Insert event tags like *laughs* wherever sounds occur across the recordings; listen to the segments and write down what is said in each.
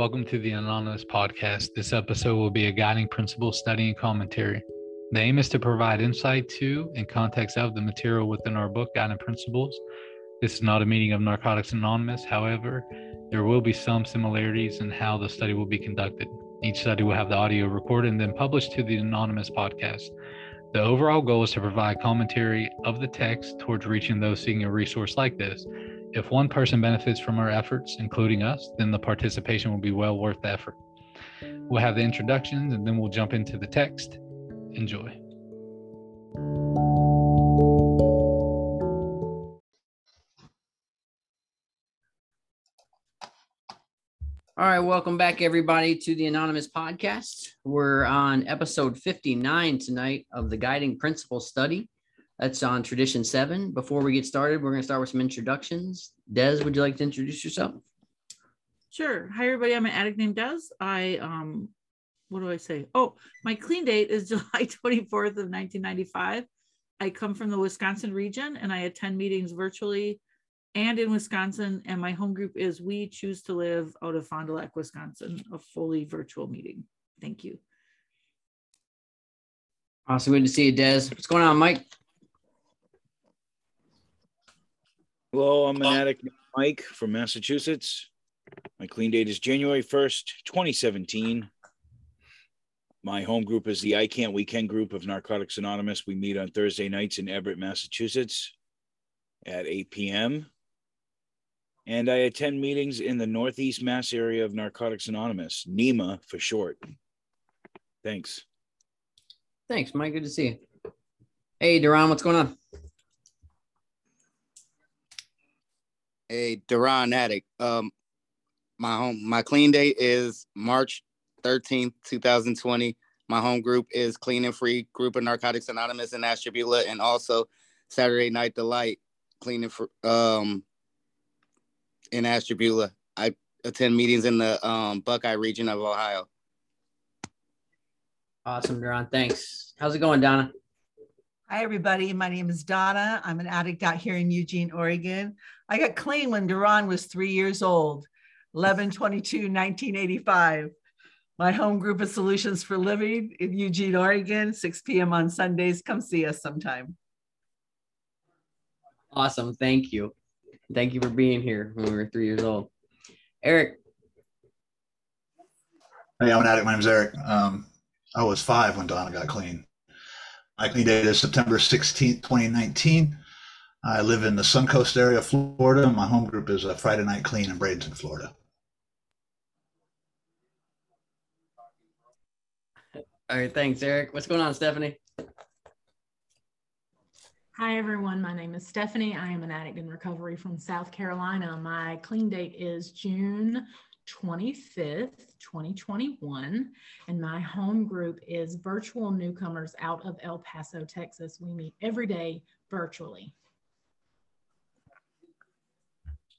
Welcome to the Anonymous Podcast. This episode will be a guiding principle study and commentary. The aim is to provide insight to and context of the material within our book, Guiding Principles. This is not a meeting of Narcotics Anonymous. However, there will be some similarities in how the study will be conducted. Each study will have the audio recorded and then published to the Anonymous Podcast. The overall goal is to provide commentary of the text towards reaching those seeking a resource like this. If one person benefits from our efforts, including us, then the participation will be well worth the effort. We'll have the introductions and then we'll jump into the text. Enjoy. All right, welcome back, everybody, to the Anonymous Podcast. We're on episode 59 tonight of the Guiding Principle Study. That's on Tradition 7. Before we get started, we're going to start with some introductions. Des, would you like to introduce yourself? Sure. Hi, everybody. I'm an addict named Des. I, um, what do I say? Oh, my clean date is *laughs* July 24th of 1995. I come from the Wisconsin region and I attend meetings virtually and in Wisconsin. And my home group is We Choose to Live out of Fond du Lac, Wisconsin, a fully virtual meeting. Thank you. Awesome. Good to see you, Des. What's going on, Mike? Hello, I'm an addict Mike from Massachusetts. My clean date is January 1st, 2017. My home group is the I Can't We Can group of Narcotics Anonymous. We meet on Thursday nights in Everett, Massachusetts at 8 p.m. And I attend meetings in the Northeast Mass area of Narcotics Anonymous, NEMA for short. Thanks. Thanks, Mike. Good to see you. Hey, Duran, what's going on? Hey, Duran Addict. Um, my home, my clean date is March 13th, 2020. My home group is Clean and Free Group of Narcotics Anonymous in Ashtabula, and also Saturday Night Delight Clean and Free um, in Ashtabula. I attend meetings in the um, Buckeye region of Ohio. Awesome, Duran. Thanks. How's it going, Donna? Hi, everybody. My name is Donna. I'm an addict out here in Eugene, Oregon. I got clean when Duran was three years old, 11 22, 1985. My home group is Solutions for Living in Eugene, Oregon, 6 p.m. on Sundays. Come see us sometime. Awesome. Thank you. Thank you for being here when we were three years old. Eric. Hey, I'm an addict. My name's Eric. Um, I was five when Donna got clean. My clean date is September 16th, 2019. I live in the Suncoast area of Florida. My home group is a Friday Night Clean in Bradenton, Florida. All right, thanks, Eric. What's going on, Stephanie? Hi, everyone. My name is Stephanie. I am an addict in recovery from South Carolina. My clean date is June 25th, 2021. And my home group is Virtual Newcomers out of El Paso, Texas. We meet every day virtually.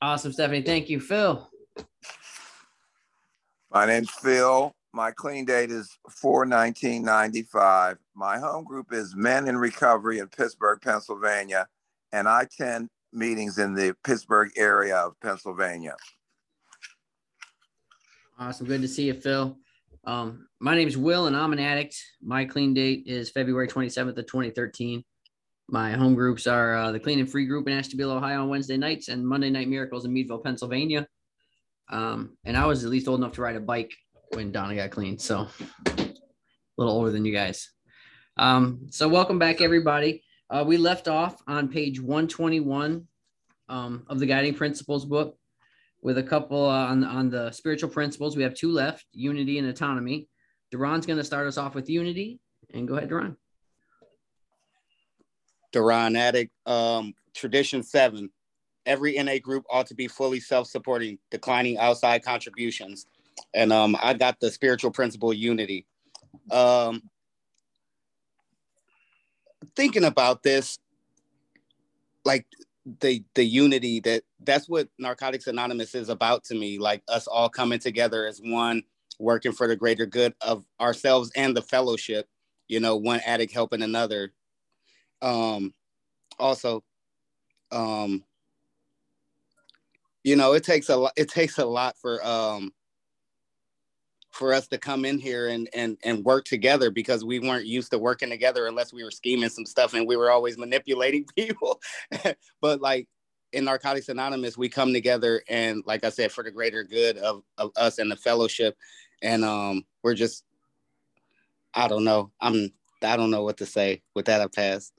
Awesome, Stephanie. Thank you. Phil. My name's Phil. My clean date is 4 1995. My home group is Men in Recovery in Pittsburgh, Pennsylvania, and I attend meetings in the Pittsburgh area of Pennsylvania. Awesome. Good to see you, Phil. Um, my name is Will, and I'm an addict. My clean date is February 27th of 2013. My home groups are uh, the Clean and Free group in Ashtabula, Ohio on Wednesday nights and Monday Night Miracles in Meadville, Pennsylvania. Um, and I was at least old enough to ride a bike when Donna got clean. So a little older than you guys. Um, so welcome back, everybody. Uh, we left off on page 121 um, of the Guiding Principles book with a couple uh, on, on the spiritual principles. We have two left, unity and autonomy. Duran's going to start us off with unity. And go ahead, Duran. Duran Addict. Um, tradition seven. Every NA group ought to be fully self-supporting, declining outside contributions. And um, I got the spiritual principle unity. Um, thinking about this, like the the unity that that's what Narcotics Anonymous is about to me. Like us all coming together as one, working for the greater good of ourselves and the fellowship. You know, one addict helping another. Um, also, um, you know, it takes a lot. It takes a lot for um for us to come in here and and and work together because we weren't used to working together unless we were scheming some stuff and we were always manipulating *laughs* people. but like in Narcotics Anonymous, we come together and like I said, for the greater good of, of us and the fellowship. And um we're just I don't know. I'm I don't know what to say. With that I pass.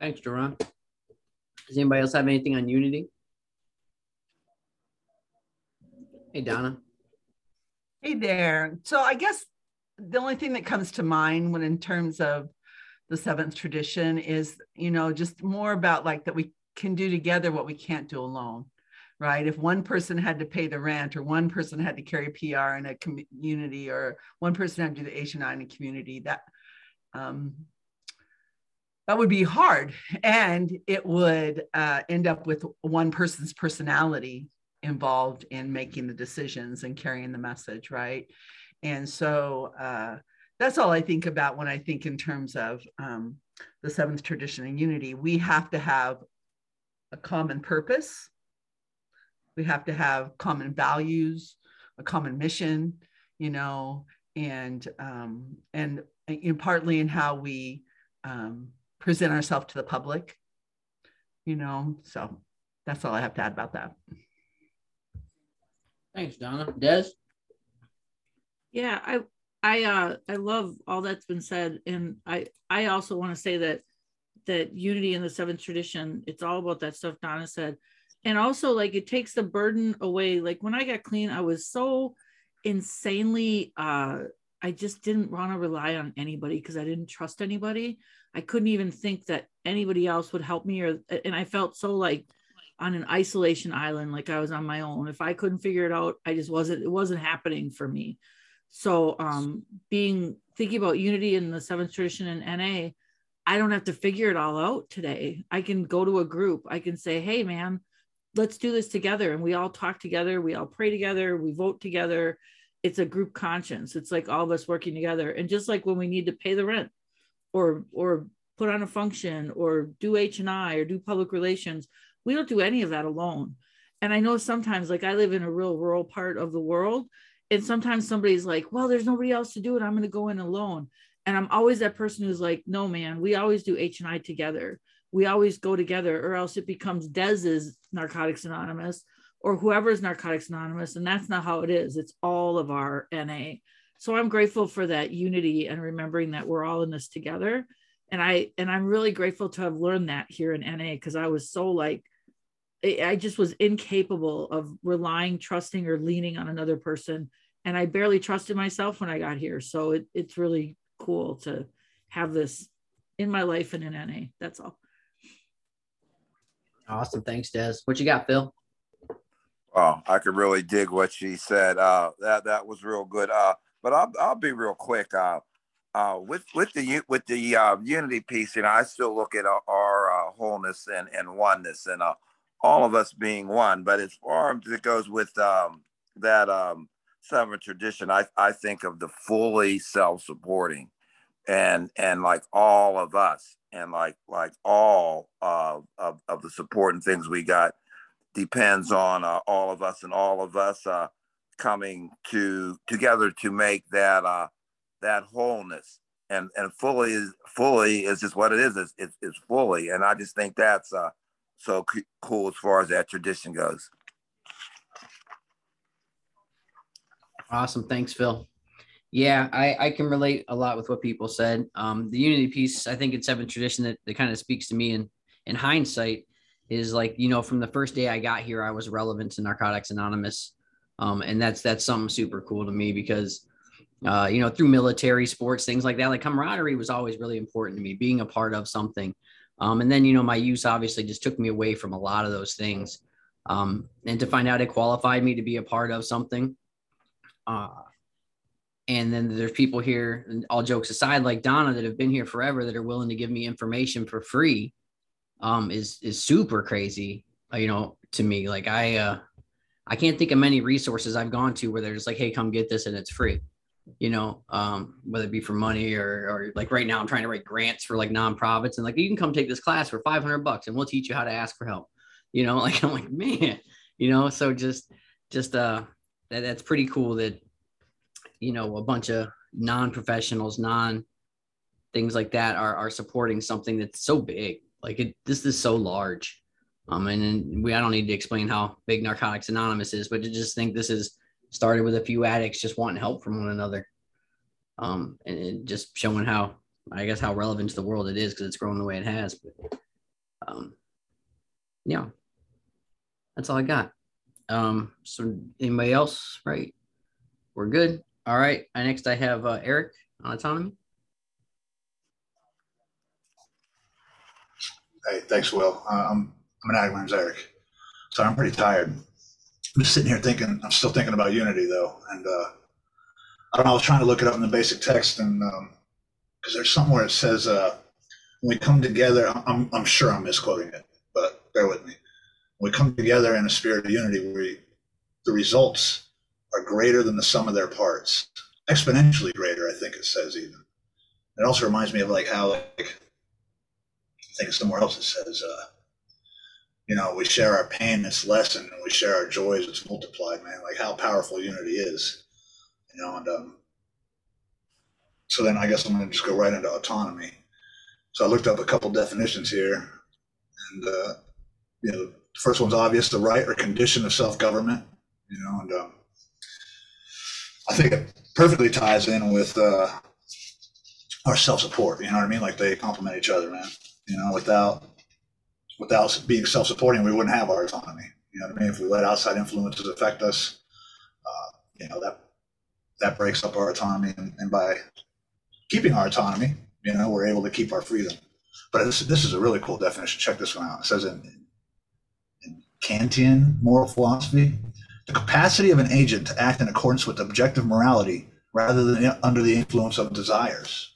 Thanks, Duran. Does anybody else have anything on unity? Hey, Donna. Hey there. So I guess the only thing that comes to mind when in terms of the seventh tradition is, you know, just more about like that we can do together what we can't do alone, right? If one person had to pay the rent or one person had to carry PR in a community or one person had to do the H&I in a community, that um, that would be hard and it would uh, end up with one person's personality involved in making the decisions and carrying the message, right? And so uh, that's all I think about when I think in terms of um, the seventh tradition and unity. We have to have a common purpose. We have to have common values, a common mission, you know, and um, and in partly in how we um, present ourselves to the public, you know. So that's all I have to add about that. Thanks, Donna. Des? Yeah, I I uh I love all that's been said. And I I also want to say that that unity in the seventh tradition, it's all about that stuff Donna said. And also like it takes the burden away. Like when I got clean, I was so insanely uh I just didn't want to rely on anybody because I didn't trust anybody. I couldn't even think that anybody else would help me or and I felt so like on an isolation island like i was on my own if i couldn't figure it out i just wasn't it wasn't happening for me so um being thinking about unity in the seventh tradition in na i don't have to figure it all out today i can go to a group i can say hey man let's do this together and we all talk together we all pray together we vote together it's a group conscience it's like all of us working together and just like when we need to pay the rent or or put on a function or do h&i or do public relations we don't do any of that alone. And I know sometimes, like I live in a real rural part of the world, and sometimes somebody's like, well, there's nobody else to do it. I'm going to go in alone. And I'm always that person who's like, no, man, we always do H and I together. We always go together, or else it becomes Des's Narcotics Anonymous or whoever's Narcotics Anonymous. And that's not how it is. It's all of our NA. So I'm grateful for that unity and remembering that we're all in this together. And I and I'm really grateful to have learned that here in NA because I was so like I just was incapable of relying, trusting, or leaning on another person. And I barely trusted myself when I got here. So it, it's really cool to have this in my life and in NA. That's all. Awesome. Thanks, Des. What you got, Phil? Oh, I could really dig what she said. Uh, that that was real good. Uh, but I'll I'll be real quick. Uh, uh, with with the with the uh, unity piece, you know, I still look at our, our uh, wholeness and, and oneness, and uh, all of us being one. But as far as it goes with um, that um, tradition, I, I think of the fully self-supporting and and like all of us and like like all uh, of, of the support and things we got depends on uh, all of us and all of us uh, coming to together to make that uh, that wholeness and and fully is fully is just what it is it's, it's, it's fully and I just think that's uh so cool as far as that tradition goes. Awesome. Thanks, Phil. Yeah, I, I can relate a lot with what people said. Um, the unity piece, I think it's seven tradition that, that kind of speaks to me in, in hindsight is like, you know, from the first day I got here, I was relevant to Narcotics Anonymous. Um, and that's, that's something super cool to me because, uh, you know, through military sports, things like that, like camaraderie was always really important to me, being a part of something. Um, and then, you know, my use obviously just took me away from a lot of those things. Um, and to find out it qualified me to be a part of something. Uh, and then there's people here, and all jokes aside, like Donna, that have been here forever that are willing to give me information for free. Um, is is super crazy, uh, you know, to me. Like I, uh, I can't think of many resources I've gone to where they're just like, "Hey, come get this," and it's free you know, um, whether it be for money or, or like right now I'm trying to write grants for like nonprofits and like, you can come take this class for 500 bucks and we'll teach you how to ask for help, you know, *laughs* like, I'm like, man, you know, so just, just, uh, that, that's pretty cool that you know a bunch of non-professionals, non things like that are are supporting something that's so big. Like it, this is so large. Um, and, and we I don't need to explain how big Narcotics Anonymous is, but to just think this is started with a few addicts just wanting help from one another. Um, and, and just showing how I guess how relevant to the world it is because it's grown the way it has. But um, yeah, that's all I got. Um, so anybody else? Right, we're good. All right. next, I have uh, Eric on autonomy. Hey, thanks, Will. Uh, I'm an. My name's Eric. So I'm pretty tired. I'm just sitting here thinking. I'm still thinking about unity though, and uh, I don't know. I was trying to look it up in the basic text, and because um, there's somewhere it says uh, when we come together. I'm I'm sure I'm misquoting it, but bear with me. When we come together in a spirit of unity, we the results are greater than the sum of their parts, exponentially greater. I think it says even. It also reminds me of like how like I think somewhere else it says, uh, you know, we share our pain, it's lessened, and we share our joys, it's multiplied. Man, like how powerful unity is, you know. And um, so then I guess I'm going to just go right into autonomy. So I looked up a couple definitions here, and uh, you know, the first one's obvious: the right or condition of self-government. You know, and um, I think it perfectly ties in with uh, our self-support. You know what I mean? Like they complement each other, man. You know, without without being self-supporting, we wouldn't have our autonomy. You know what I mean? If we let outside influences affect us, uh, you know that that breaks up our autonomy, and, and, by keeping our autonomy, you know, we're able to keep our freedom. But this, this is a really cool definition. Check this one out. It says in, in Kantian moral philosophy, the capacity of an agent to act in accordance with objective morality rather than under the influence of desires.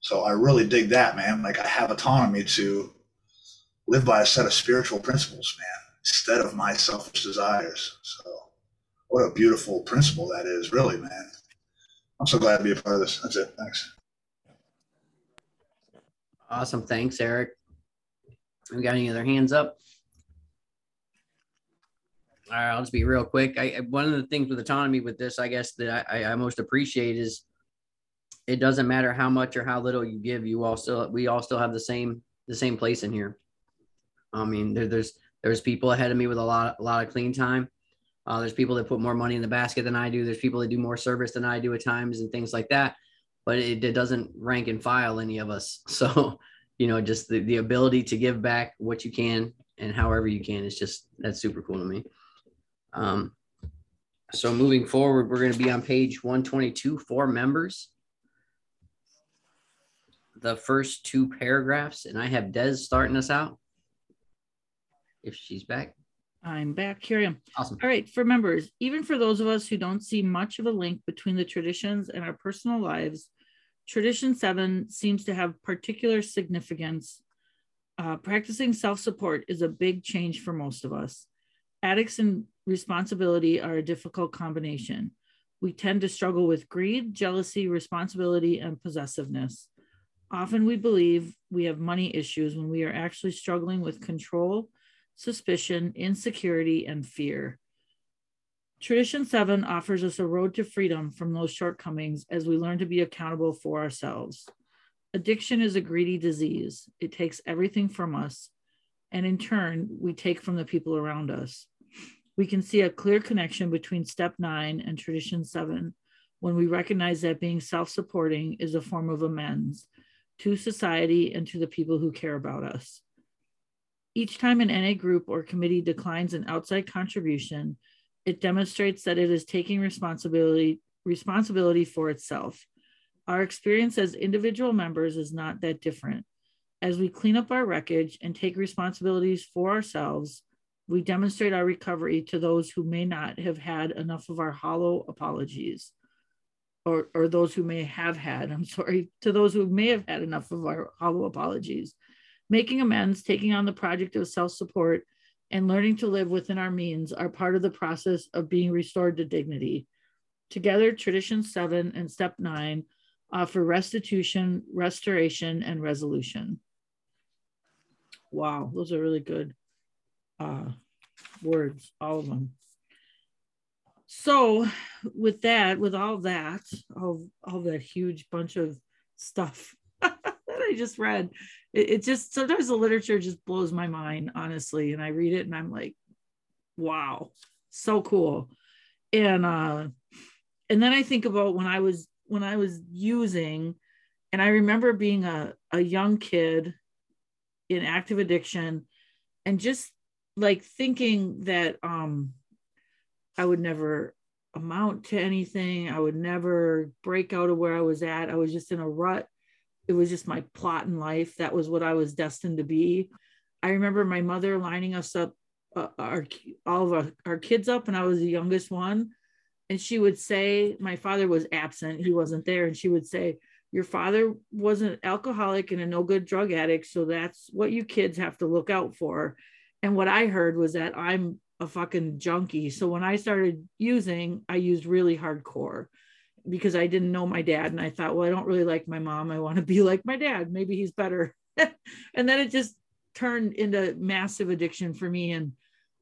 So I really dig that, man. Like I have autonomy to live by a set of spiritual principles, man, instead of my selfish desires. So what a beautiful principle that is, really, man. I'm so glad to be a part of this. That's it. Thanks. Awesome. Thanks, Eric. We got any other hands up? All right, I'll just be real quick. I one of the things with autonomy with this, I guess that I, I most appreciate is it doesn't matter how much or how little you give, you all still we all still have the same the same place in here. I mean, there, there's there's people ahead of me with a lot a lot of clean time. Uh, there's people that put more money in the basket than I do. There's people that do more service than I do at times and things like that. But it, it doesn't rank and file any of us. *laughs* So, you know, just the, the ability to give back what you can and however you can is just that's super cool to me. Um, so moving forward, we're going to be on page 122 for members. The first two paragraphs, and I have Des starting us out. If she's back. I'm back. Here I am. Awesome. All right. For members, even for those of us who don't see much of a link between the traditions and our personal lives, Tradition 7 seems to have particular significance. Uh, practicing self support is a big change for most of us. Addicts and responsibility are a difficult combination. We tend to struggle with greed, jealousy, responsibility, and possessiveness. Often we believe we have money issues when we are actually struggling with control, suspicion, insecurity, and fear. Tradition 7 offers us a road to freedom from those shortcomings as we learn to be accountable for ourselves. Addiction is a greedy disease, it takes everything from us, and in turn, we take from the people around us we can see a clear connection between step nine and tradition seven when we recognize that being self supporting is a form of amends to society and to the people who care about us. Each time an NA group or committee declines an outside contribution, it demonstrates that it is taking responsibility, responsibility for itself. Our experience as individual members is not that different. As we clean up our wreckage and take responsibilities for ourselves, we demonstrate our recovery to those who may not have had enough of our hollow apologies, or, or those who may have had, I'm sorry, to those who may have had enough of our hollow apologies. Making amends, taking on the project of self support, and learning to live within our means are part of the process of being restored to dignity. Together, Tradition 7 and Step 9 offer restitution, restoration, and resolution. Wow, those are really good uh, words, all of them. so with that, with all that, all, all that huge bunch of stuff *laughs* that I just read, it, it just sometimes the literature just blows my mind, honestly. And I read it and I'm like, wow, so cool. And uh and then I think about when I was when I was using, and I remember being a, a young kid in active addiction and just like thinking that um I would never amount to anything. I would never break out of where I was at. I was just in a rut. It was just my plot in life. That was what I was destined to be. I remember my mother lining us up, uh, our all of our, our kids up, and I was the youngest one and she would say my father was absent he wasn't there and she would say your father was an alcoholic and a no good drug addict so that's what you kids have to look out for and what i heard was that i'm a fucking junkie so when i started using i used really hardcore because i didn't know my dad and i thought well i don't really like my mom i want to be *laughs* like my dad maybe he's better *laughs* and then it just turned into massive addiction for me and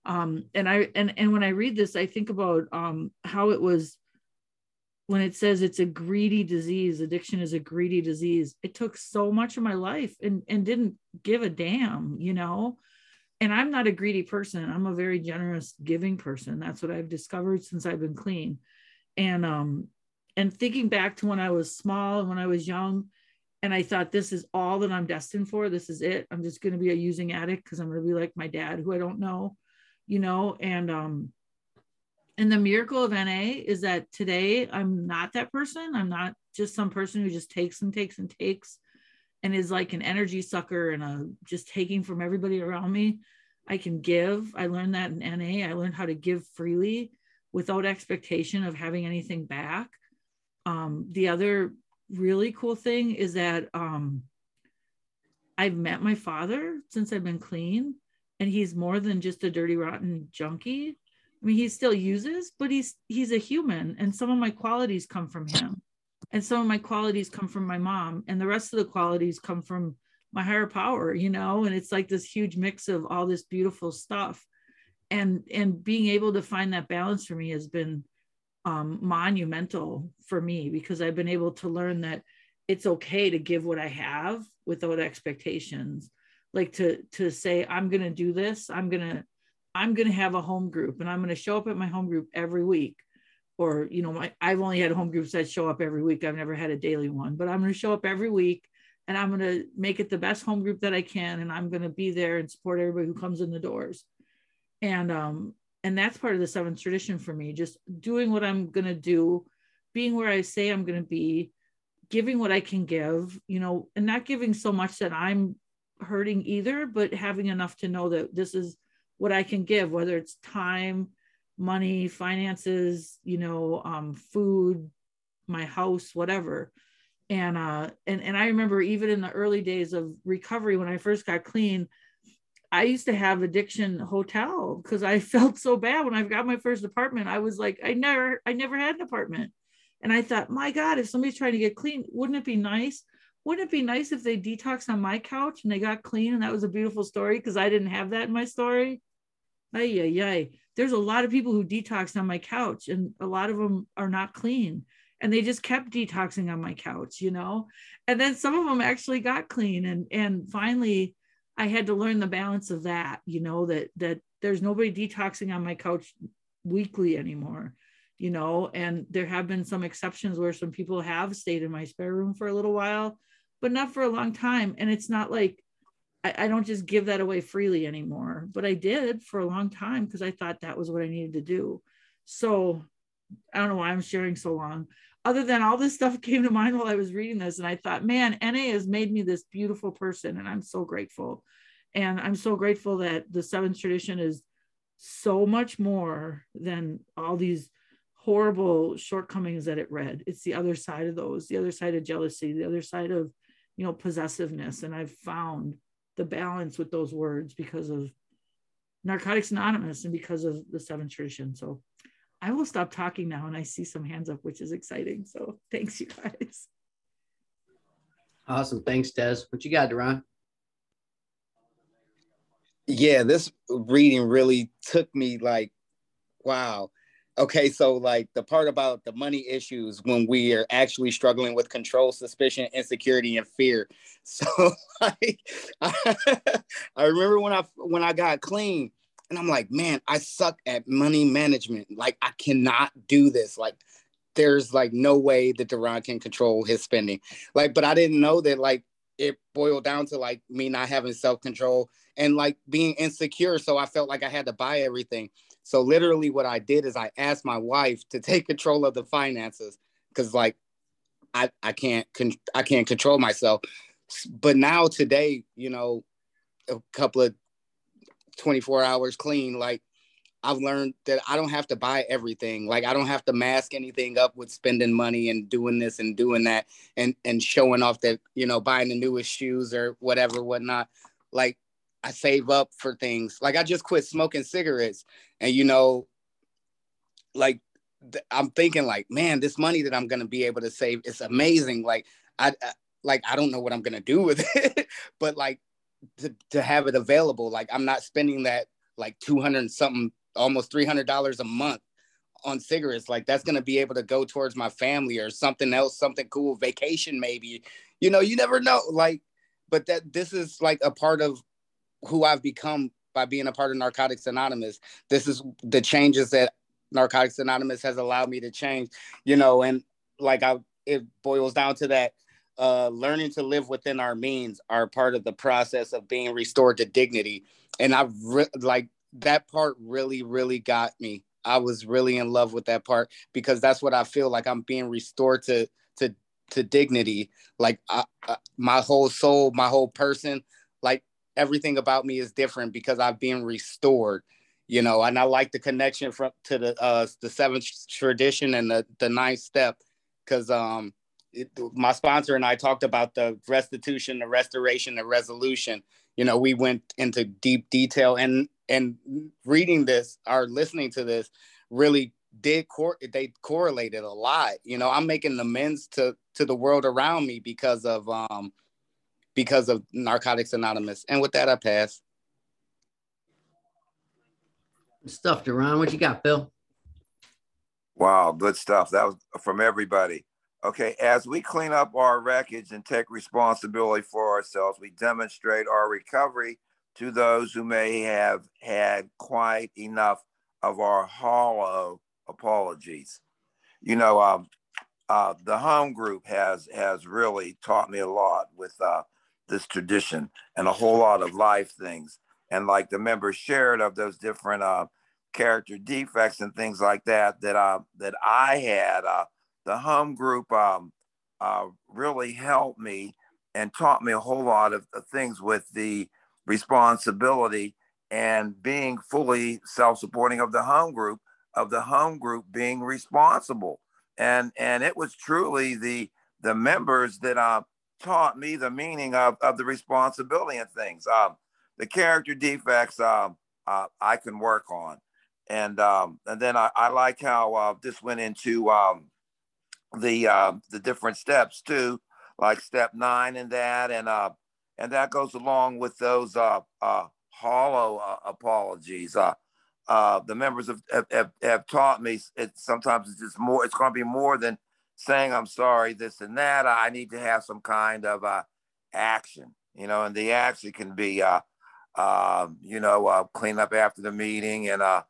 um, and I and and when I read this, I think about um, how it was when it says it's a greedy disease. Addiction is a greedy disease. It took so much of my life and and didn't give a damn, you know. And I'm not a greedy person. I'm a very generous, giving person. That's what I've discovered since I've been clean. And um, and thinking back to when I was small and when I was young, and I thought this is all that I'm destined for. This is it. I'm just going to be a using addict because I'm going to be like my dad, who I don't know you know, and um and the miracle of NA is that today I'm not that person. I'm not just some person who just takes and takes and takes and is like an energy sucker and a just taking from everybody around me. I can give. I learned that in NA. I learned how to give freely without expectation of having anything back. Um, the other really cool thing is that um, I've met my father since I've been clean and he's more than just a dirty rotten junkie i mean he still uses but he's he's a human and some of my qualities come from him and some of my qualities come from my mom and the rest of the qualities come from my higher power you know? And it's like this huge mix of all this beautiful stuff. And and being able to find that balance for me has been um, monumental for me because i've been able to learn that it's okay to give what i have without expectations. Like to to say i'm going to do this. I'm going to i'm going to have a home group and i'm going to show up at my home group every week or you know my, i've only had home groups that show up every week. I've never had a daily one but i'm going to show up every week and i'm going to make it the best home group that i can and i'm going to be there and support everybody who comes in the doors. And um and that's part of the seventh tradition for me just doing what i'm going to do being where i say i'm going to be giving what i can give you know and not giving so much that i'm hurting either, but having enough to know that this is what I can give, whether it's time, money, finances, you know, um, food, my house, whatever. And uh, and and I remember even in the early days of recovery when I first got clean, I used to have addiction hotel because I *laughs* felt so bad when I got my first apartment. I was like, I never, I never had an apartment. And I thought, my God, if somebody's trying to get clean, wouldn't it be nice wouldn't it be nice if they detoxed on my couch and they got clean and that was a beautiful story because I didn't have that in my story? Ay, ay, ay. There's a lot of people who detoxed on my couch and a lot of them are not clean and they just kept detoxing on my couch, you know? And then some of them actually got clean and and finally I had to learn the balance of that, you know, that that there's nobody detoxing on my couch weekly anymore you know and there have been some exceptions where some people have stayed in my spare room for a little while but not for a long time. And it's not like I, I don't just give that away freely anymore, but I did for a long time because I thought that was what I needed to do. So I don't know why I'm sharing so long. Other than all this stuff *laughs* came to mind while I was reading this, and I thought, man, NA has made me this beautiful person, and I'm so grateful. And I'm so grateful that the seventh tradition is so much more than all these horrible shortcomings that it read. It's the other side of those, the other side of jealousy, the other side of you know possessiveness and i've found the balance with those words because of narcotics anonymous and because of the seventh tradition so i will stop talking now and i see some hands up which is exciting. So thanks you guys. Awesome. Thanks des. What you got duran yeah this reading really took me like wow okay, so like the part about the money issues when we are actually struggling with control, suspicion, insecurity, and fear. *laughs* So like I, *laughs* I remember when I when I got clean and I'm like, man, I suck at money management. Like I cannot do this. Like there's like no way that Duran can control his spending. Like, but I didn't know that like it boiled down to like me not having self-control and like being insecure. So I felt like I had to buy everything. So literally what I did is I asked my wife to take control of the finances because like I, I can't con- I can't control myself. But now today, you know, a couple of 24 hours clean, like I've learned that I don't have to buy everything. Like I don't have to mask anything up with spending money and doing this and doing that and and showing off that, you know, buying the newest shoes or whatever, whatnot. Like I save up for things. Like I just quit smoking cigarettes, and you know, like th- I'm thinking like, man, this money that I'm gonna be able to save is amazing. Like I, I like I don't know what I'm gonna do with *laughs* it, but like to to have it available, like I'm not spending that like 200 something, almost 300 dollars a month on cigarettes. Like that's gonna be able to go towards my family or something else, something cool, vacation maybe. You know, you never know. Like, but that this is like a part of who I've become by being a part of Narcotics Anonymous. This is the changes that Narcotics Anonymous has allowed me to change, you know, and like I it boils down to that uh learning to live within our means are part of the process of being restored to dignity. And I re- like that part really really got me. I was really in love with that part because that's what I feel like I'm being restored to to to dignity. Like I, I, my whole soul, my whole person, like everything about me is different because I've been restored, you know, and I like the connection from to the uh the seventh tradition and the the ninth step because um it, my sponsor and I talked about the restitution, the restoration, the resolution. You know, we went into deep detail and and reading this or listening to this really did cor- they correlated a lot. You know, I'm making amends to to the world around me because of um because of Narcotics Anonymous. And with that, I pass. Stuff, Duran. What you got, Bill? Wow, good stuff. That was from everybody. Okay, as we clean up our wreckage and take responsibility for ourselves, we demonstrate our recovery to those who may have had quite enough of our hollow apologies. You know, um, uh, the home group has has really taught me a lot with uh, this tradition and a whole lot of life things. And like the members shared of those different uh, character defects and things like that that uh, that I had, uh, the home group um, uh, really helped me and taught me a whole lot of, things with the responsibility and being fully self-supporting of the home group of the home group being responsible and and it was truly the the members that uh, taught me the meaning of, of the responsibility and things. Um, the character defects um, uh, I can work on. And um, and then I, I like how uh, this went into um, the uh, the different steps too, like step nine and that, and uh, and that goes along with those uh, uh, hollow uh, apologies. Uh, uh, the members have, have, have taught me it sometimes it's just more. It's going to be more than saying I'm sorry, this and that. I need to have some kind of uh, action, you know, and the action can be, uh, uh, you know, uh, clean up after the meeting, and uh,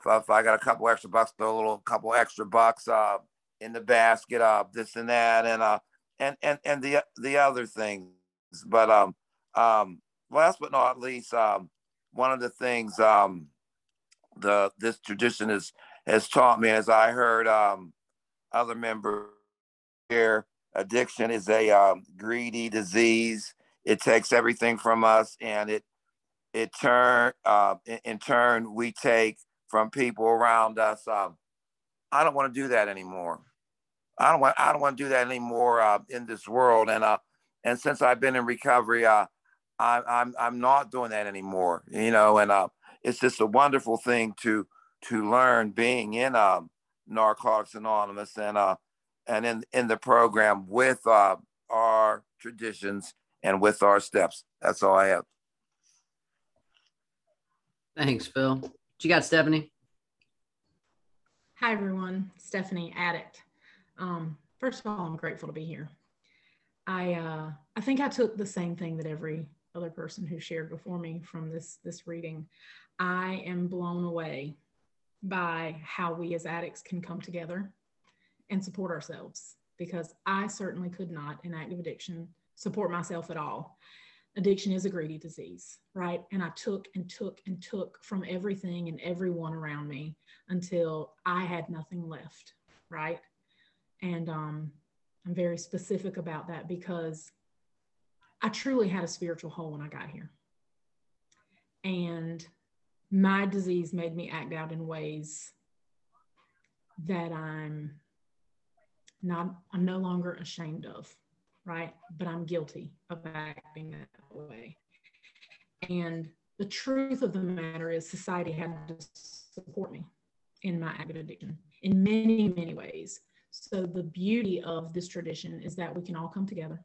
if, if, I got a couple extra bucks, throw a little couple extra bucks uh, in the basket, uh, this and that, and uh, and and and the the other things. But um, um, last but not least, um, one of the things um, the this tradition is has taught me, as I heard um, other members here. Addiction is a um, greedy disease. It takes everything from us, and it it turn uh, in, in, turn we take from people around us. Um, I don't want to do that anymore. I don't want I don't want to do that anymore uh, in this world. And uh, and since I've been in recovery, uh, I, I'm I'm not doing that anymore. You know, and uh, it's just a wonderful thing to to learn being in um, Narcotics Anonymous and uh and in in the program with uh, our traditions and with our steps. That's all I have. Thanks, Phil. What you got, Stephanie? Hi, everyone. Stephanie, addict. Um, first of all, I'm grateful to be here. I uh, I think I took the same thing that every other person who shared before me from this this reading. I am blown away by how we as addicts can come together and support ourselves because I certainly could not in active addiction support myself at all. Addiction is a greedy disease, right? And I took and took and took from everything and everyone around me until I had nothing left, right? And um, I'm very specific about that because I truly had a spiritual hole when I got here. And my disease made me act out in ways that I'm not, I'm no longer ashamed of, right? But I'm guilty of acting that way. And the truth of the matter is, society had to support me in my addiction in many, many ways. So, the beauty of this tradition is that we can all come together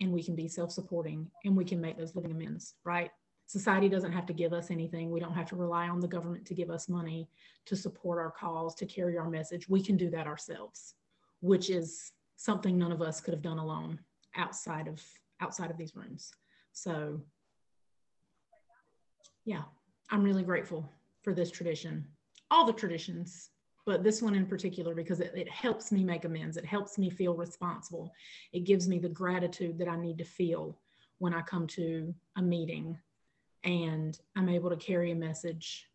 and we can be self supporting and we can make those living amends, right? Society doesn't have to give us anything. We don't have to rely on the government to give us money to support our cause, to carry our message. We can do that ourselves, which is something none of us could have done alone outside of outside of these rooms. So yeah, I'm really grateful for this tradition. All the traditions but this one in particular because it, it helps me make amends. It helps me feel responsible. It gives me the gratitude that I need to feel when I come to a meeting and I'm able to carry a message.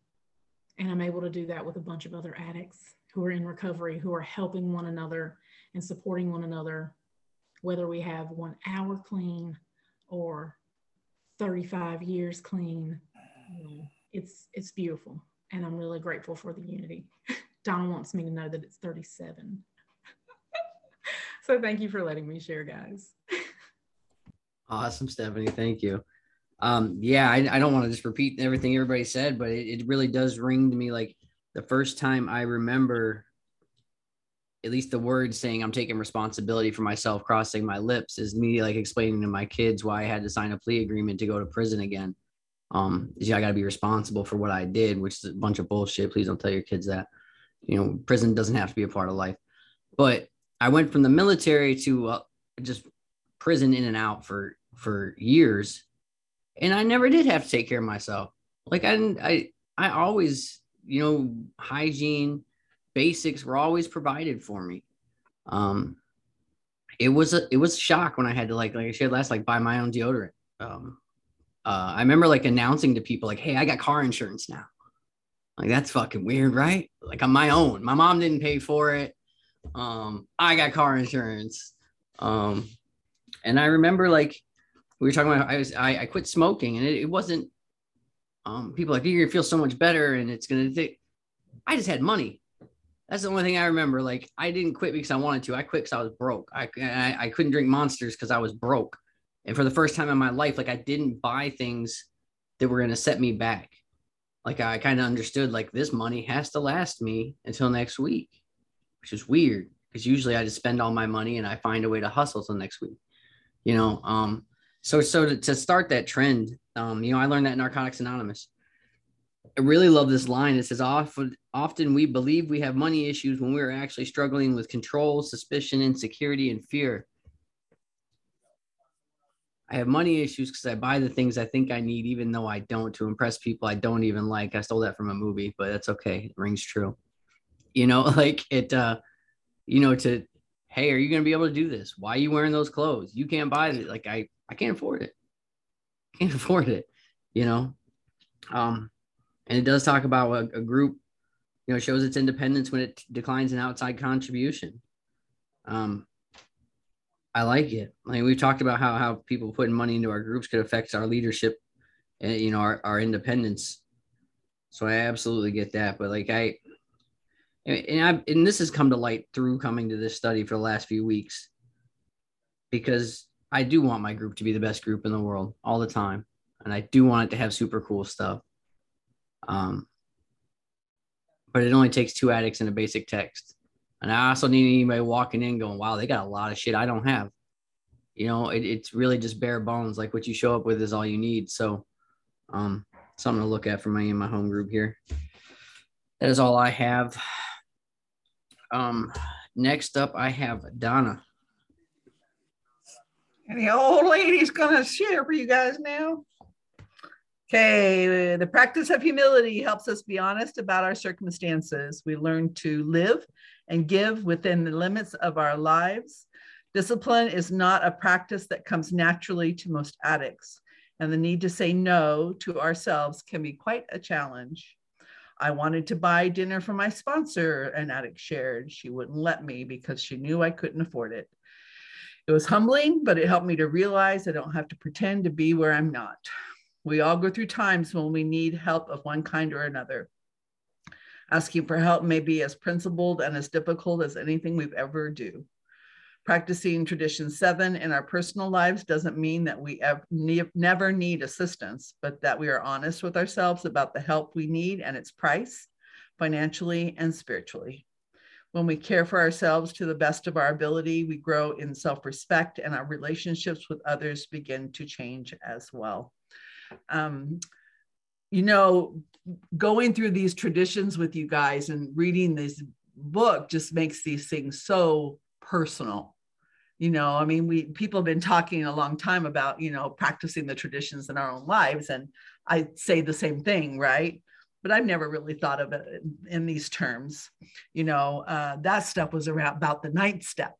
And I'm able to do that with a bunch of other addicts who are in recovery, who are helping one another and supporting one another, whether we have one hour clean or 35 years clean. It's it's beautiful, and I'm really grateful for the unity. *laughs* Donna wants me to know that it's 37. *laughs* so thank you for letting me share, guys. *laughs* awesome, Stephanie. Thank you. Um, yeah, I, I don't want to just repeat everything everybody said, but it, it really does ring to me like the first time I remember at least the words saying I'm taking responsibility for myself crossing my lips is me like explaining to my kids why I had to sign a plea agreement to go to prison again. Um, yeah, I got to be responsible for what I did, which is a bunch of bullshit. Please don't tell your kids that you know prison doesn't have to be a part of life but i went from the military to uh, just prison in and out for for years and i never did have to take care of myself like i i i always you know hygiene basics were always provided for me um it was a it was a shock when i had to like like i shared last like buy my own deodorant um uh, I remember like announcing to people like, "Hey, I got car insurance now," Like that's fucking weird, right? Like on my own. My mom didn't pay for it. Um, I got car insurance. Um, and I remember like we were talking about I was I, I quit smoking and it, it wasn't um people like you're gonna feel so much better and it's gonna take I just had money. That's the only thing I remember. Like I didn't quit because I wanted to. I quit because I was broke. I, I, I couldn't drink monsters because I was broke. And for the first time in my life, like I didn't buy things that were gonna set me back like I kind of understood like this money has to last me until next week, which is weird because usually I just spend all my money and I find a way to hustle till next week, you know. Um, so so to, to start that trend, um, you know, I learned that in Narcotics Anonymous. I really love this line. It says, often, often we believe we have money issues when we're actually struggling with control, suspicion, insecurity, and fear. I have money issues because I buy the things I think I need, even though I don't, to impress people I don't even like. I stole that from a movie, but that's okay. It rings true. You know, *laughs* like it, uh, you know, to, hey, are you going to be able to do this? Why are you wearing those clothes? You can't buy it. Like, I, I can't afford it. Can't *laughs* afford it, you know? Um, and it does talk about a, a group, you know, shows its independence when it declines an outside contribution. Um, I like it. I mean, we've talked about how how people putting money into our groups could affect our leadership and you know our, our independence. So I absolutely get that. But like I and I and this has come to light through coming to this study for the last few weeks because I do want my group to be the best group in the world all the time. And I do want it to have super cool stuff. Um, but it only takes two addicts and a basic text. And I also need anybody walking in going, wow, they got a lot of shit I don't have. You know, it, it's really just bare bones. Like what you show up with is all you need. So, um, something to look at for me in my home group here. That is all I have. Um, next up, I have Donna. And the old lady's gonna share for you guys now. Okay, the practice of humility helps us be honest about our circumstances. We learn to live and give within the limits of our lives. Discipline is not a practice that comes naturally to most addicts, and the need to say no to ourselves can be quite a challenge. I wanted to buy dinner for my sponsor, an addict shared. She wouldn't let me because she knew I couldn't afford it. It was humbling, but it helped me to realize I don't have to pretend to be where I'm not. We all go through times when we need help of one kind or another. Asking for help may be as principled and as difficult as anything we've ever do. Practicing tradition seven in our personal lives doesn't mean that we ever, never need assistance, but that we are honest with ourselves about the help we need and its price, financially and spiritually. When we care for ourselves to the best of our ability, we grow in self respect and our relationships with others begin to change as well. Um, you know, going through these traditions with you guys and reading this book just makes these things so personal. You know, I mean, we people have been talking a long time about, you know, practicing the traditions in our own lives. And I say the same thing, right? But I've never really thought of it in these terms. You know, uh, that stuff was around about the ninth step,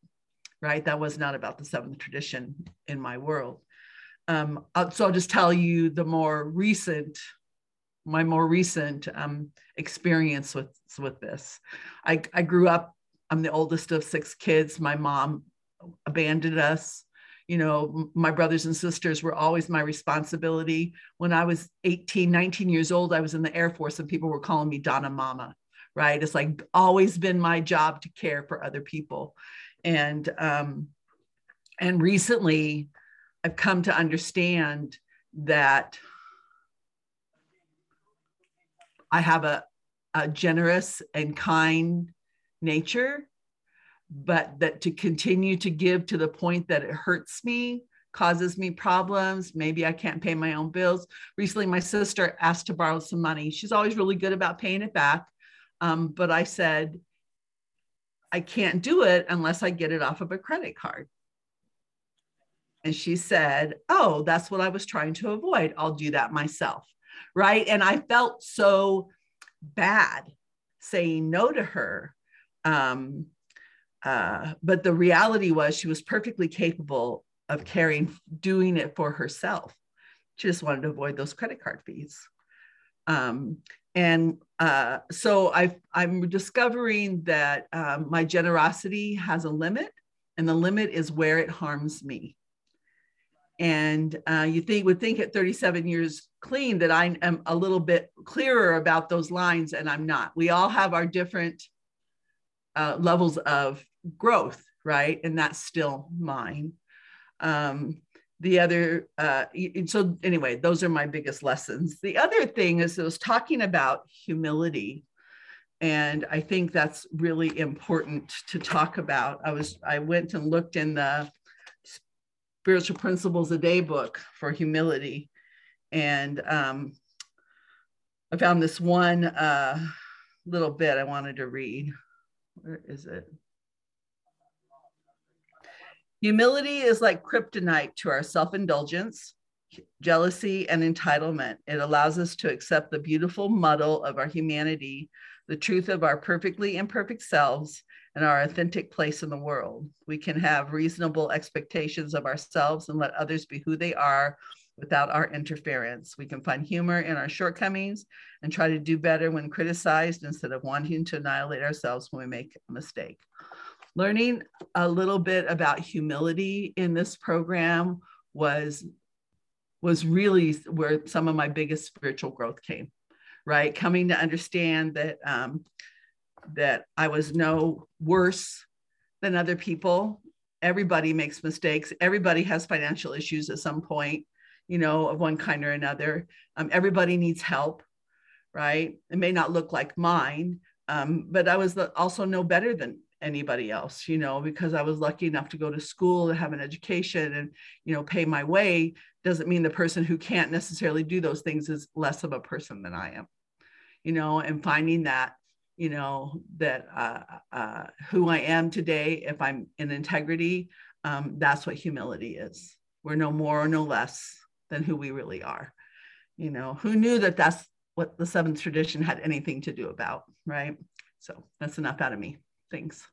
right? That was not about the seventh tradition in my world. Um, uh, so I'll just tell you the more recent, my more recent um, experience with with this. I, I grew up. I'm the oldest of six kids. My mom abandoned us you know my brothers and sisters were always my responsibility. When i was 18 19 years old i was in the air force and people were calling me donna mama right? It's like always been my job to care for other people. And um and recently i've come to understand that i have a, a generous and kind nature but that to continue to give to the point that it hurts me causes me problems maybe i can't pay my own bills. Recently my sister asked to borrow some money. She's always really good about paying it back. Um, but i said i can't do it unless i get it off of a credit card. And she said oh that's what i was trying to avoid. I'll do that myself. Right? And i felt so bad saying no to her um, uh, but the reality was she was perfectly capable of carrying, doing it for herself. She just wanted to avoid those credit card fees. Um, and uh, so i am discovering that um, my generosity has a limit, and the limit is where it harms me. And uh, you think would think at 37 years clean that I am a little bit clearer about those lines, and I'm not. We all have our different uh, levels of growth, right? And that's still mine. Um, the other, uh, so anyway, those are my biggest lessons. The other thing is, it was talking about humility. And I think that's really important to talk about. I was, I went and looked in the Spiritual Principles a Day book for humility. And um, I found this one uh, little bit I wanted to read. Where is it? Humility is like kryptonite to our self indulgence, jealousy, and entitlement. It allows us to accept the beautiful muddle of our humanity, the truth of our perfectly imperfect selves, and our authentic place in the world. We can have reasonable expectations of ourselves and let others be who they are without our interference. We can find humor in our shortcomings and try to do better when criticized instead of wanting to annihilate ourselves when we make a mistake learning a little bit about humility in this program was was really where some of my biggest spiritual growth came right? Coming to understand that um, that i was no worse than other people. Everybody makes mistakes. Everybody has financial issues at some point you know of one kind or another. Um, everybody needs help right? It may not look like mine um, but i was also no better than anybody else you know because i was lucky enough to go to school and have an education and you know pay my way doesn't mean the person who can't necessarily do those things is less of a person than i am you know and finding that you know, that uh, uh, who I am today, if I'm in integrity, um, that's what humility is. We're no more or no less than who we really are. You know, who knew that that's what the seventh tradition had anything to do about, right? So that's enough out of me. Thanks.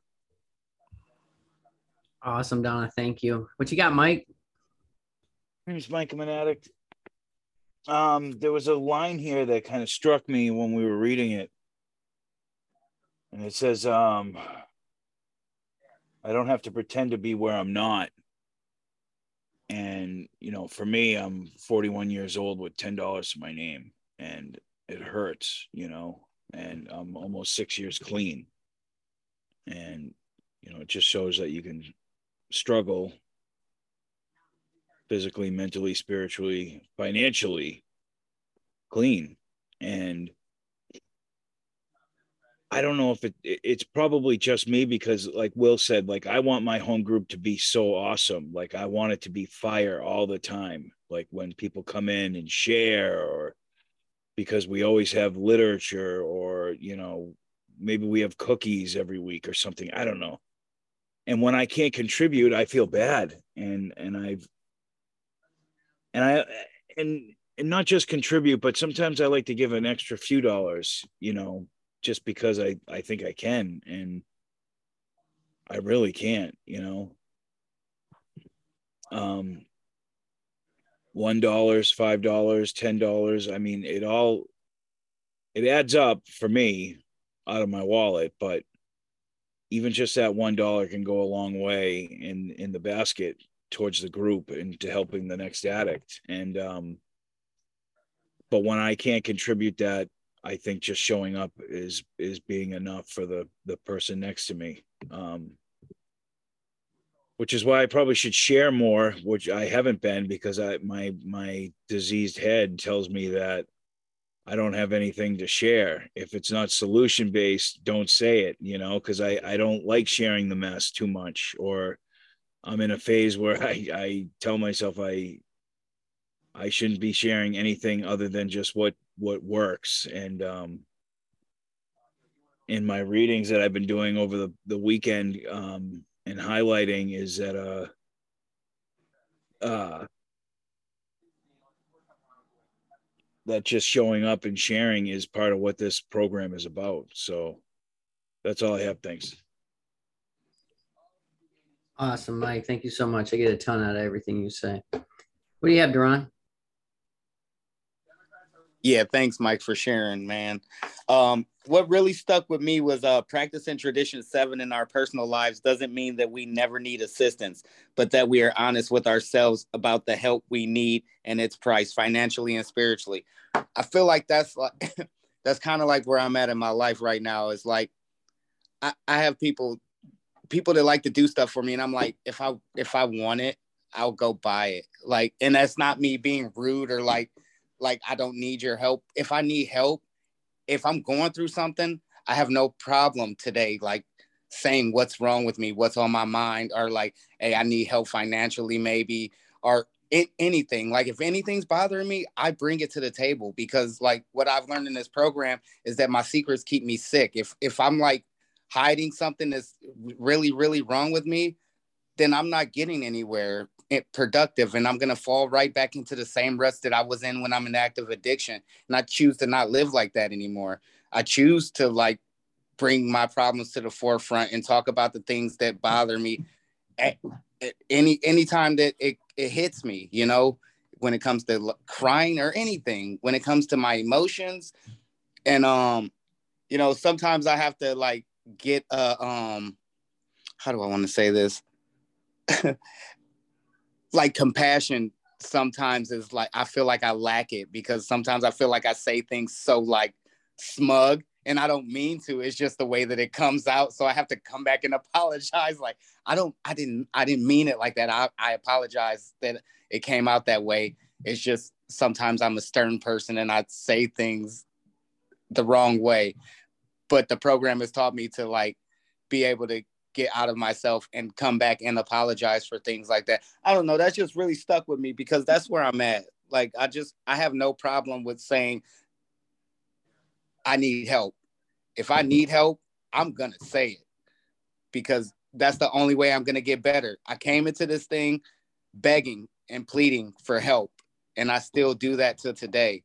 Awesome, Donna. Thank you. What you got, Mike? My name's Mike. I'm an addict. Um, there was a line here that kind of struck me when we were reading it. And it says, um, I don't have to pretend to be where I'm not. And, you know, for me, I'm 41 years old with $10 to my name and it hurts, you know, and I'm almost six years clean. And, you know, it just shows that you can struggle physically, mentally, spiritually, financially clean. And I don't know if it it's probably just me because like Will said, like I want my home group to be so awesome. Like I want it to be fire all the time. Like when people come in and share or because we always have literature or you know maybe we have cookies every week or something i don't know. And when i can't contribute i feel bad. And and i've and i and and not just contribute but sometimes i like to give an extra few dollars you know just because i i think i can. And i really can't you know. Um one dollars five dollars ten dollars i mean it all it adds up for me out of my wallet but even just that one dollar can go a long way in in the basket towards the group and to helping the next addict. And um but when i can't contribute that i think just showing up is is being enough for the the person next to me. Um which is why I probably should share more, which I haven't been because I my my diseased head tells me that I don't have anything to share. If it's not solution based, don't say it, you know, because I I don't like sharing the mess too much, or I'm in a phase where *laughs* I I tell myself I I shouldn't be sharing anything other than just what what works and um in my readings that I've been doing over the the weekend um and highlighting is that uh uh that just showing up and sharing is part of what this program is about. So that's all I have. Thanks. Awesome, Mike. Thank you so much. I get a ton out of everything you say. What do you have, Duran? Yeah, thanks, Mike, for sharing, man. Um, what really stuck with me was uh, practicing tradition seven in our personal lives doesn't mean that we never need assistance, but that we are honest with ourselves about the help we need and its price financially and spiritually. I feel like that's like *laughs* that's kind of like where I'm at in my life right now. Is like I, I have people people that like to do stuff for me, and I'm like, if I if I want it, I'll go buy it. Like, and that's not me being rude or like like I don't need your help. If I need help, if I'm going through something, I have no problem today like saying what's wrong with me, what's on my mind, or like, hey, I need help financially, maybe, or anything. Like if anything's bothering me, I bring it to the table because like what I've learned in this program is that my secrets keep me sick. If if I'm like hiding something that's really really wrong with me, then I'm not getting anywhere productive and I'm going to fall right back into the same rut that I was in when I'm in active addiction. And I choose to not live like that anymore. I choose to like bring my problems to the forefront and talk about the things that bother me at, at any anytime that it, it hits me, you know, when it comes to crying or anything, when it comes to my emotions. And um, you know, sometimes I have to like get a um how do I want to say this? *laughs* like compassion sometimes is like I feel like I lack it because sometimes I feel like I say things so like smug and I don't mean to. It's just the way that it comes out. So I have to come back and apologize. Like I don't, I didn't, I didn't mean it like that. I, I apologize that it came out that way. It's just sometimes I'm a stern person and I say things the wrong way. But the program has taught me to like be able to get out of myself and come back and apologize for things like that. I don't know. That's just really stuck with me because that's where I'm at. Like I just I have no problem with saying I need help. if I need help, I'm gonna say it because that's the only way I'm gonna get better. I came into this thing begging and pleading for help, and I still do that till today.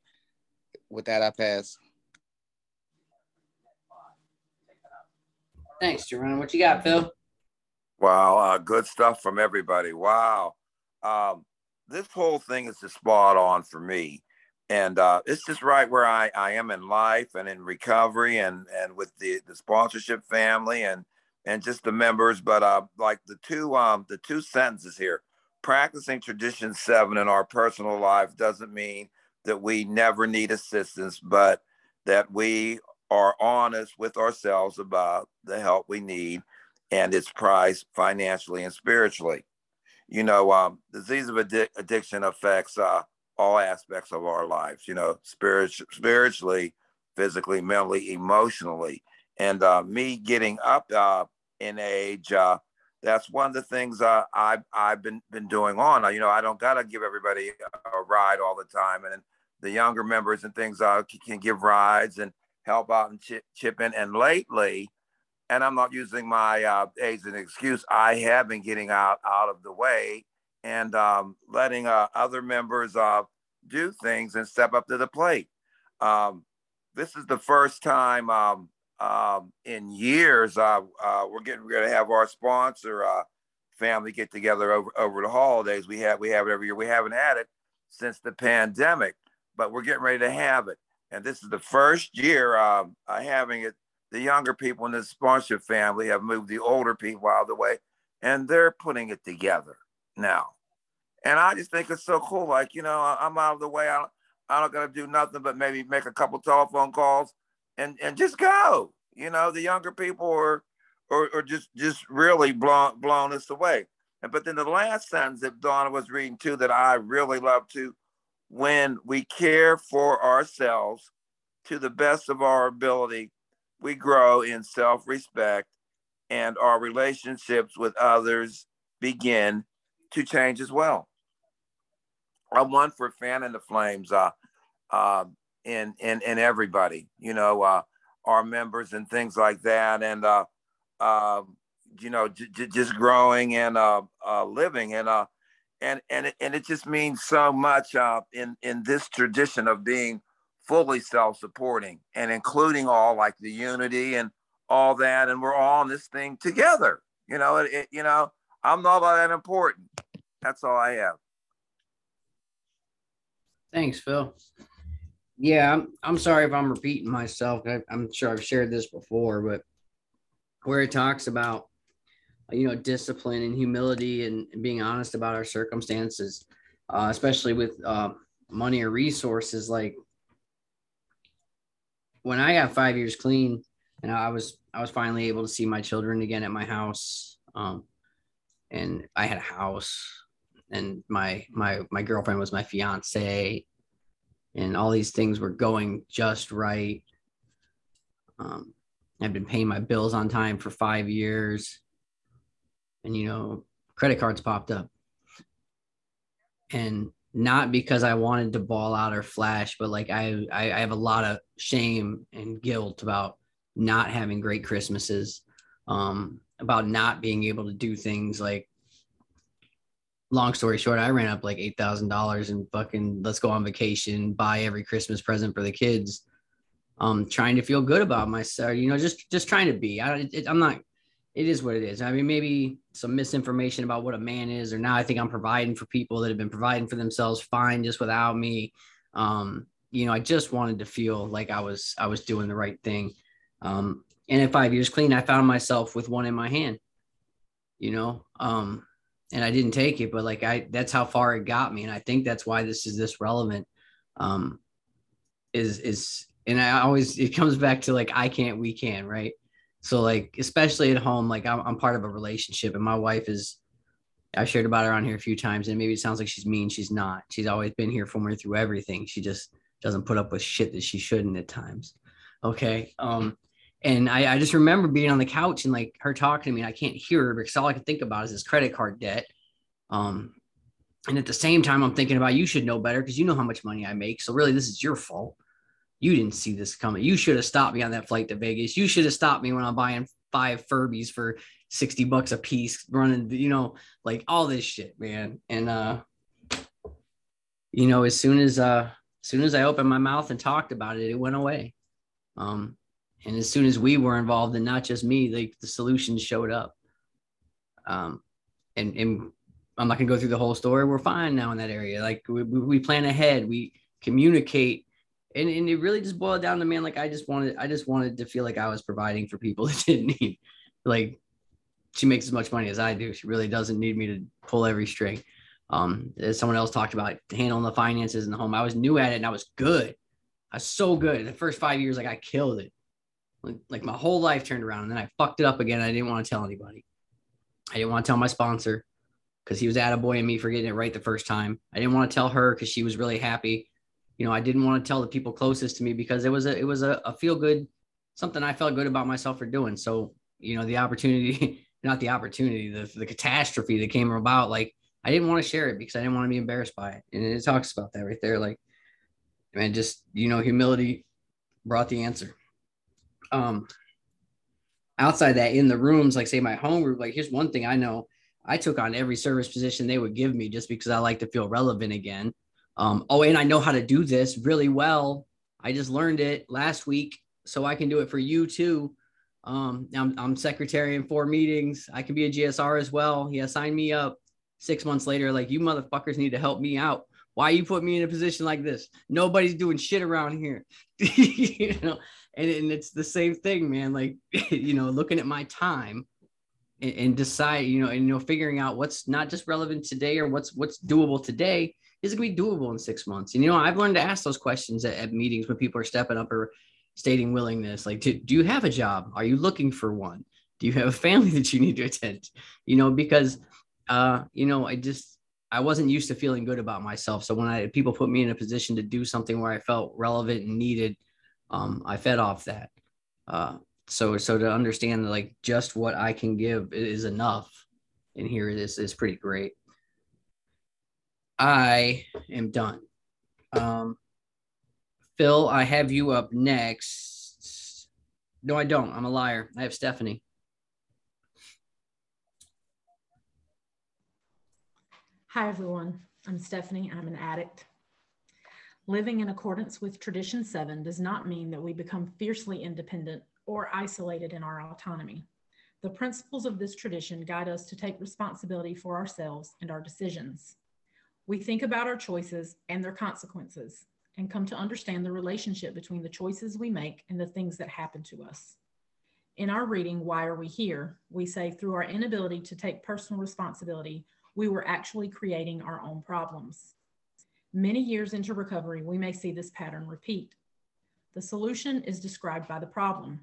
With that, I pass. Thanks, Jerome. What you got, Phil? Wow, uh, good stuff from everybody. Wow. Um, this whole thing is just spot on for me. And uh, it's just right where I, I am in life and in recovery and, and with the, the sponsorship family and, and just the members. But uh, like the two um, the two sentences here, practicing tradition seven in our personal life doesn't mean that we never need assistance, but that we are honest with ourselves about the help we need and its price financially and spiritually. You know, um, disease of addic- addiction affects uh, all aspects of our lives. You know, spirit- spiritually, physically, mentally, emotionally, and uh, me getting up uh, in age. Uh, that's one of the things uh, I've I've been been doing on. Uh, you know, I don't gotta give everybody a ride all the time, and the younger members and things uh, can give rides and help out and chip, chip in. And lately, and I'm not using my uh, age as an excuse. I have been getting out out of the way and um, letting uh, other members uh, do things and step up to the plate. Um, this is the first time um, um in years uh, uh, we're getting ready to have our sponsor uh, family get together over over the holidays. We have we have it every year. We haven't had it since the pandemic, but we're getting ready to have it. And this is the first year um, having it the younger people in the sponsorship family have moved the older people out of the way and they're putting it together now. And I just think it's so cool. Like, you know, I'm out of the way. I don't, I don't got to do nothing but maybe make a couple telephone calls and, and just go. You know, the younger people are, or, or just, just really blown, blown us away. And, but then the last sentence that Donna was reading too, that I really love to, when we care for ourselves to the best of our ability, we grow in self respect and our relationships with others begin to change as well. I'm one for fanning the flames uh, uh, in, in, in everybody, you know, uh, our members and things like that. And, uh, uh, you know, j- j- just growing and uh, uh, living. And, uh, and, and, it, and it just means so much uh, in, in this tradition of being fully self-supporting and including all like the unity and all that and we're all in this thing together you know it, it, you know i'm not all that important. That's all i have. Thanks phil. Yeah i'm, I'm sorry if i'm repeating myself. I, i'm sure i've shared this before but where it talks about you know discipline and humility and, being honest about our circumstances uh, especially with uh, money or resources like when I got five years clean and I was I was finally able to see my children again at my house. Um, and I had a house and my my my girlfriend was my fiance and all these things were going just right. Um, I've been paying my bills on time for five years. And you know, credit cards popped up. And not because I wanted to ball out or flash, but like I, I, I have a lot of shame and guilt about not having great Christmases, um, about not being able to do things like. Long story short, I ran up like eight thousand dollars and fucking let's go on vacation, buy every Christmas present for the kids, um, trying to feel good about myself. You know, just just trying to be. I, it, I'm not it is what it is. I mean, maybe some misinformation about what a man is, or now I think I'm providing for people that have been providing for themselves fine just without me. Um, you know, I just wanted to feel like I was I was doing the right thing. Um, and in five years clean, I found myself with one in my hand. You know, um, and I didn't take it, but like I that's how far it got me, and I think that's why this is this relevant. Um, is is and I always it comes back to like I can't, we can, right? So like, especially at home, like I'm, I'm part of a relationship and my wife is, I've shared about her on here a few times and maybe it sounds like she's mean. She's not, she's always been here for me through everything. She just doesn't put up with shit that she shouldn't at times. Okay. Um, and I, I just remember being on the couch and like her talking to me and I can't hear her because all I can think about is this credit card debt. Um, and at the same time, I'm thinking about you should know better because you know how much money I make. So really, this is your fault. You didn't see this coming. You should have stopped me on that flight to Vegas. You should have stopped me when I'm buying five Furbies for 60 bucks a piece, running, you know, like all this shit, man. And uh, you know, as soon as uh as soon as I opened my mouth and talked about it, it went away. Um, and as soon as we were involved, and not just me, like the solutions showed up. Um, and and I'm not gonna go through the whole story. We're fine now in that area. Like we, we plan ahead, we communicate, and, and it really just boiled down to man. Like I just wanted, I just wanted to feel like I was providing for people *laughs* that didn't need. Like she makes as much money as I do. She really doesn't need me to pull every string. Um, as someone else talked about handling the finances in the home, I was new at it and I was good. I was so good. The first five years, like I killed it. Like, like my whole life turned around and then I fucked it up again. I didn't want to tell anybody. I didn't want to tell my sponsor because he was attaboying me for getting it right the first time. I didn't want to tell her because she was really happy. You know, I didn't want to tell the people closest to me because it was a it was a, a feel good, something I felt good about myself for doing. So, you know, the opportunity, *laughs* not the opportunity, the the catastrophe that came about, like I didn't want to share it because I didn't want to be embarrassed by it. And it talks about that right there. Like, man, just, you know, humility brought the answer. Um, outside that, in the rooms, like say my home group, like here's one thing I know I took on every service position they would give me just because I like to feel relevant again. Um, oh, and I know how to do this really well. I just learned it last week, so I can do it for you too. Um, I'm, I'm secretary in four meetings. I can be a GSR as well. Yeah, sign me up six months later, like you motherfuckers need to help me out. Why you put me in a position like this? Nobody's doing shit around here. *laughs* you know, and, and it's the same thing, man. Like, *laughs* you know, looking at my time and, and decide, you know, and you know, figuring out what's not just relevant today or what's what's doable today is it gonna be doable in six months. And you know, I've learned to ask those questions at, at meetings when people are stepping up or stating willingness. Like, do, do you have a job? Are you looking for one? Do you have a family *laughs* that you need to attend? You know, because uh, you know, I just I wasn't used to feeling good about myself. So when I people put me in a position to do something where I felt relevant and needed, um, I fed off that. Uh, so so to understand like just what I can give is enough. And here it is is pretty great. I am done. Um, Phil, I have you up next. No, I don't. I'm a liar. I have Stephanie. Hi, everyone. I'm Stephanie. I'm an addict. Living in accordance with Tradition 7 does not mean that we become fiercely independent or isolated in our autonomy. The principles of this tradition guide us to take responsibility for ourselves and our decisions. We think about our choices and their consequences and come to understand the relationship between the choices we make and the things that happen to us. In our reading, Why Are We Here? we say through our inability to take personal responsibility, we were actually creating our own problems. Many years into recovery, we may see this pattern repeat. The solution is described by the problem.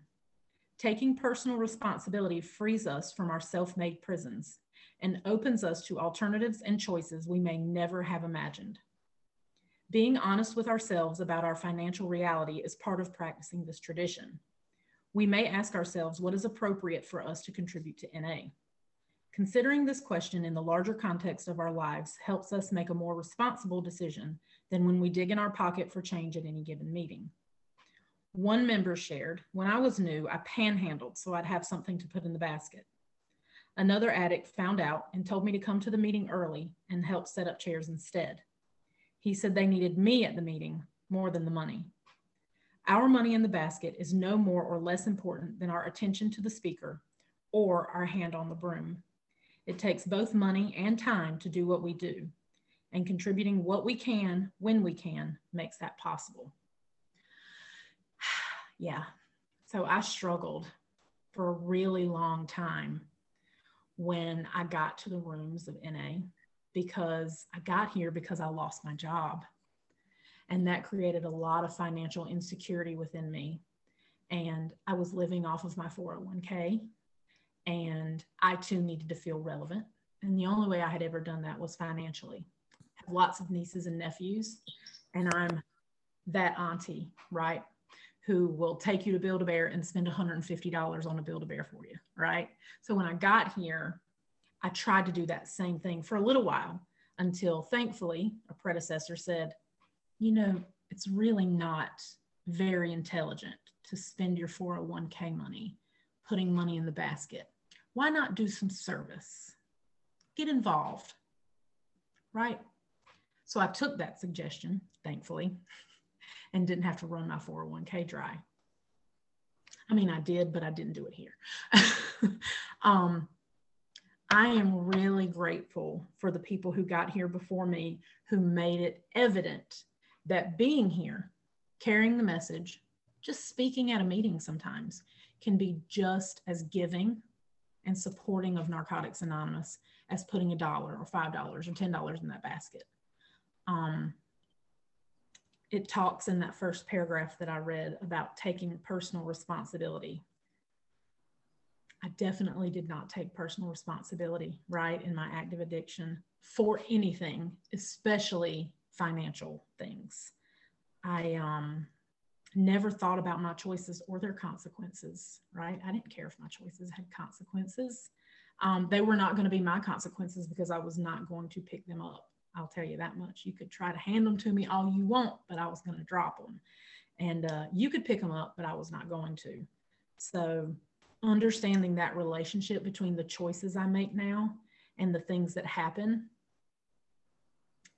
Taking personal responsibility frees us from our self made prisons and opens us to alternatives and choices we may never have imagined. Being honest with ourselves about our financial reality is part of practicing this tradition. We may ask ourselves what is appropriate for us to contribute to NA. Considering this question in the larger context of our lives helps us make a more responsible decision than when we dig in our pocket for change at any given meeting. One member shared, when I was new, I panhandled so I'd have something to put in the basket. Another addict found out and told me to come to the meeting early and help set up chairs instead. He said they needed me at the meeting more than the money. Our money in the basket is no more or less important than our attention to the speaker or our hand on the broom. It takes both money and time to do what we do, and contributing what we can when we can makes that possible. *sighs* yeah, so I struggled for a really long time when I got to the rooms of NA because I got here because I lost my job. And that created a lot of financial insecurity within me. And I was living off of my 401k and I too needed to feel relevant. And the only way I had ever done that was financially. I have lots of nieces and nephews, and I'm that auntie, right? Who will take you to Build a Bear and spend $150 on a Build a Bear for you, right? So when I got here, I tried to do that same thing for a little while until thankfully a predecessor said, you know, it's really not very intelligent to spend your 401k money putting money in the basket. Why not do some service? Get involved, right? So I took that suggestion, thankfully, and didn't have to run my 401k dry. I mean, I did, but I didn't do it here. *laughs* um, I am really grateful for the people who got here before me who made it evident that being here, carrying the message, just speaking at a meeting sometimes can be just as giving and supporting of Narcotics Anonymous as putting a dollar or five dollars or ten dollars in that basket. Um, it talks in that first paragraph that I read about taking personal responsibility. I definitely did not take personal responsibility, right, in my active addiction for anything, especially financial things. I um, never thought about my choices or their consequences, right? I didn't care if my choices had consequences. Um, they were not going to be my consequences because I was not going to pick them up. I'll tell you that much. You could try to hand them to me all you want, but I was going to drop them. And uh, you could pick them up, but I was not going to. So, understanding that relationship between the choices I make now and the things that happen,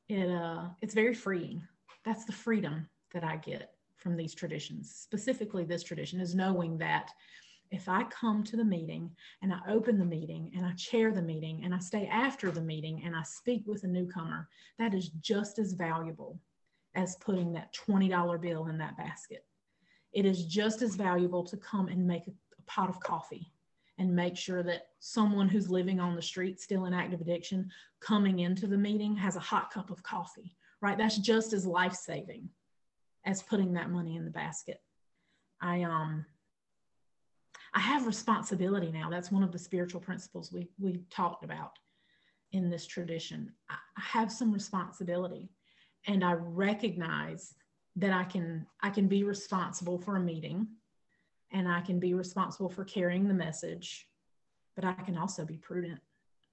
it uh, it's very freeing. That's the freedom that I get from these traditions. Specifically, this tradition is knowing that if I come to the meeting and I open the meeting and I chair the meeting and I stay after the meeting and I speak with a newcomer, that is just as valuable as putting that $20 bill in that basket. It is just as valuable to come and make a, pot of coffee and make sure that someone who's living on the street still in active addiction coming into the meeting has a hot cup of coffee, right? That's just as life saving as putting that money in the basket. I um I have responsibility now. That's one of the spiritual principles we we talked about in this tradition. I have some responsibility and I recognize that I can I can be responsible for a meeting and I can be responsible for carrying the message, but I can also be prudent,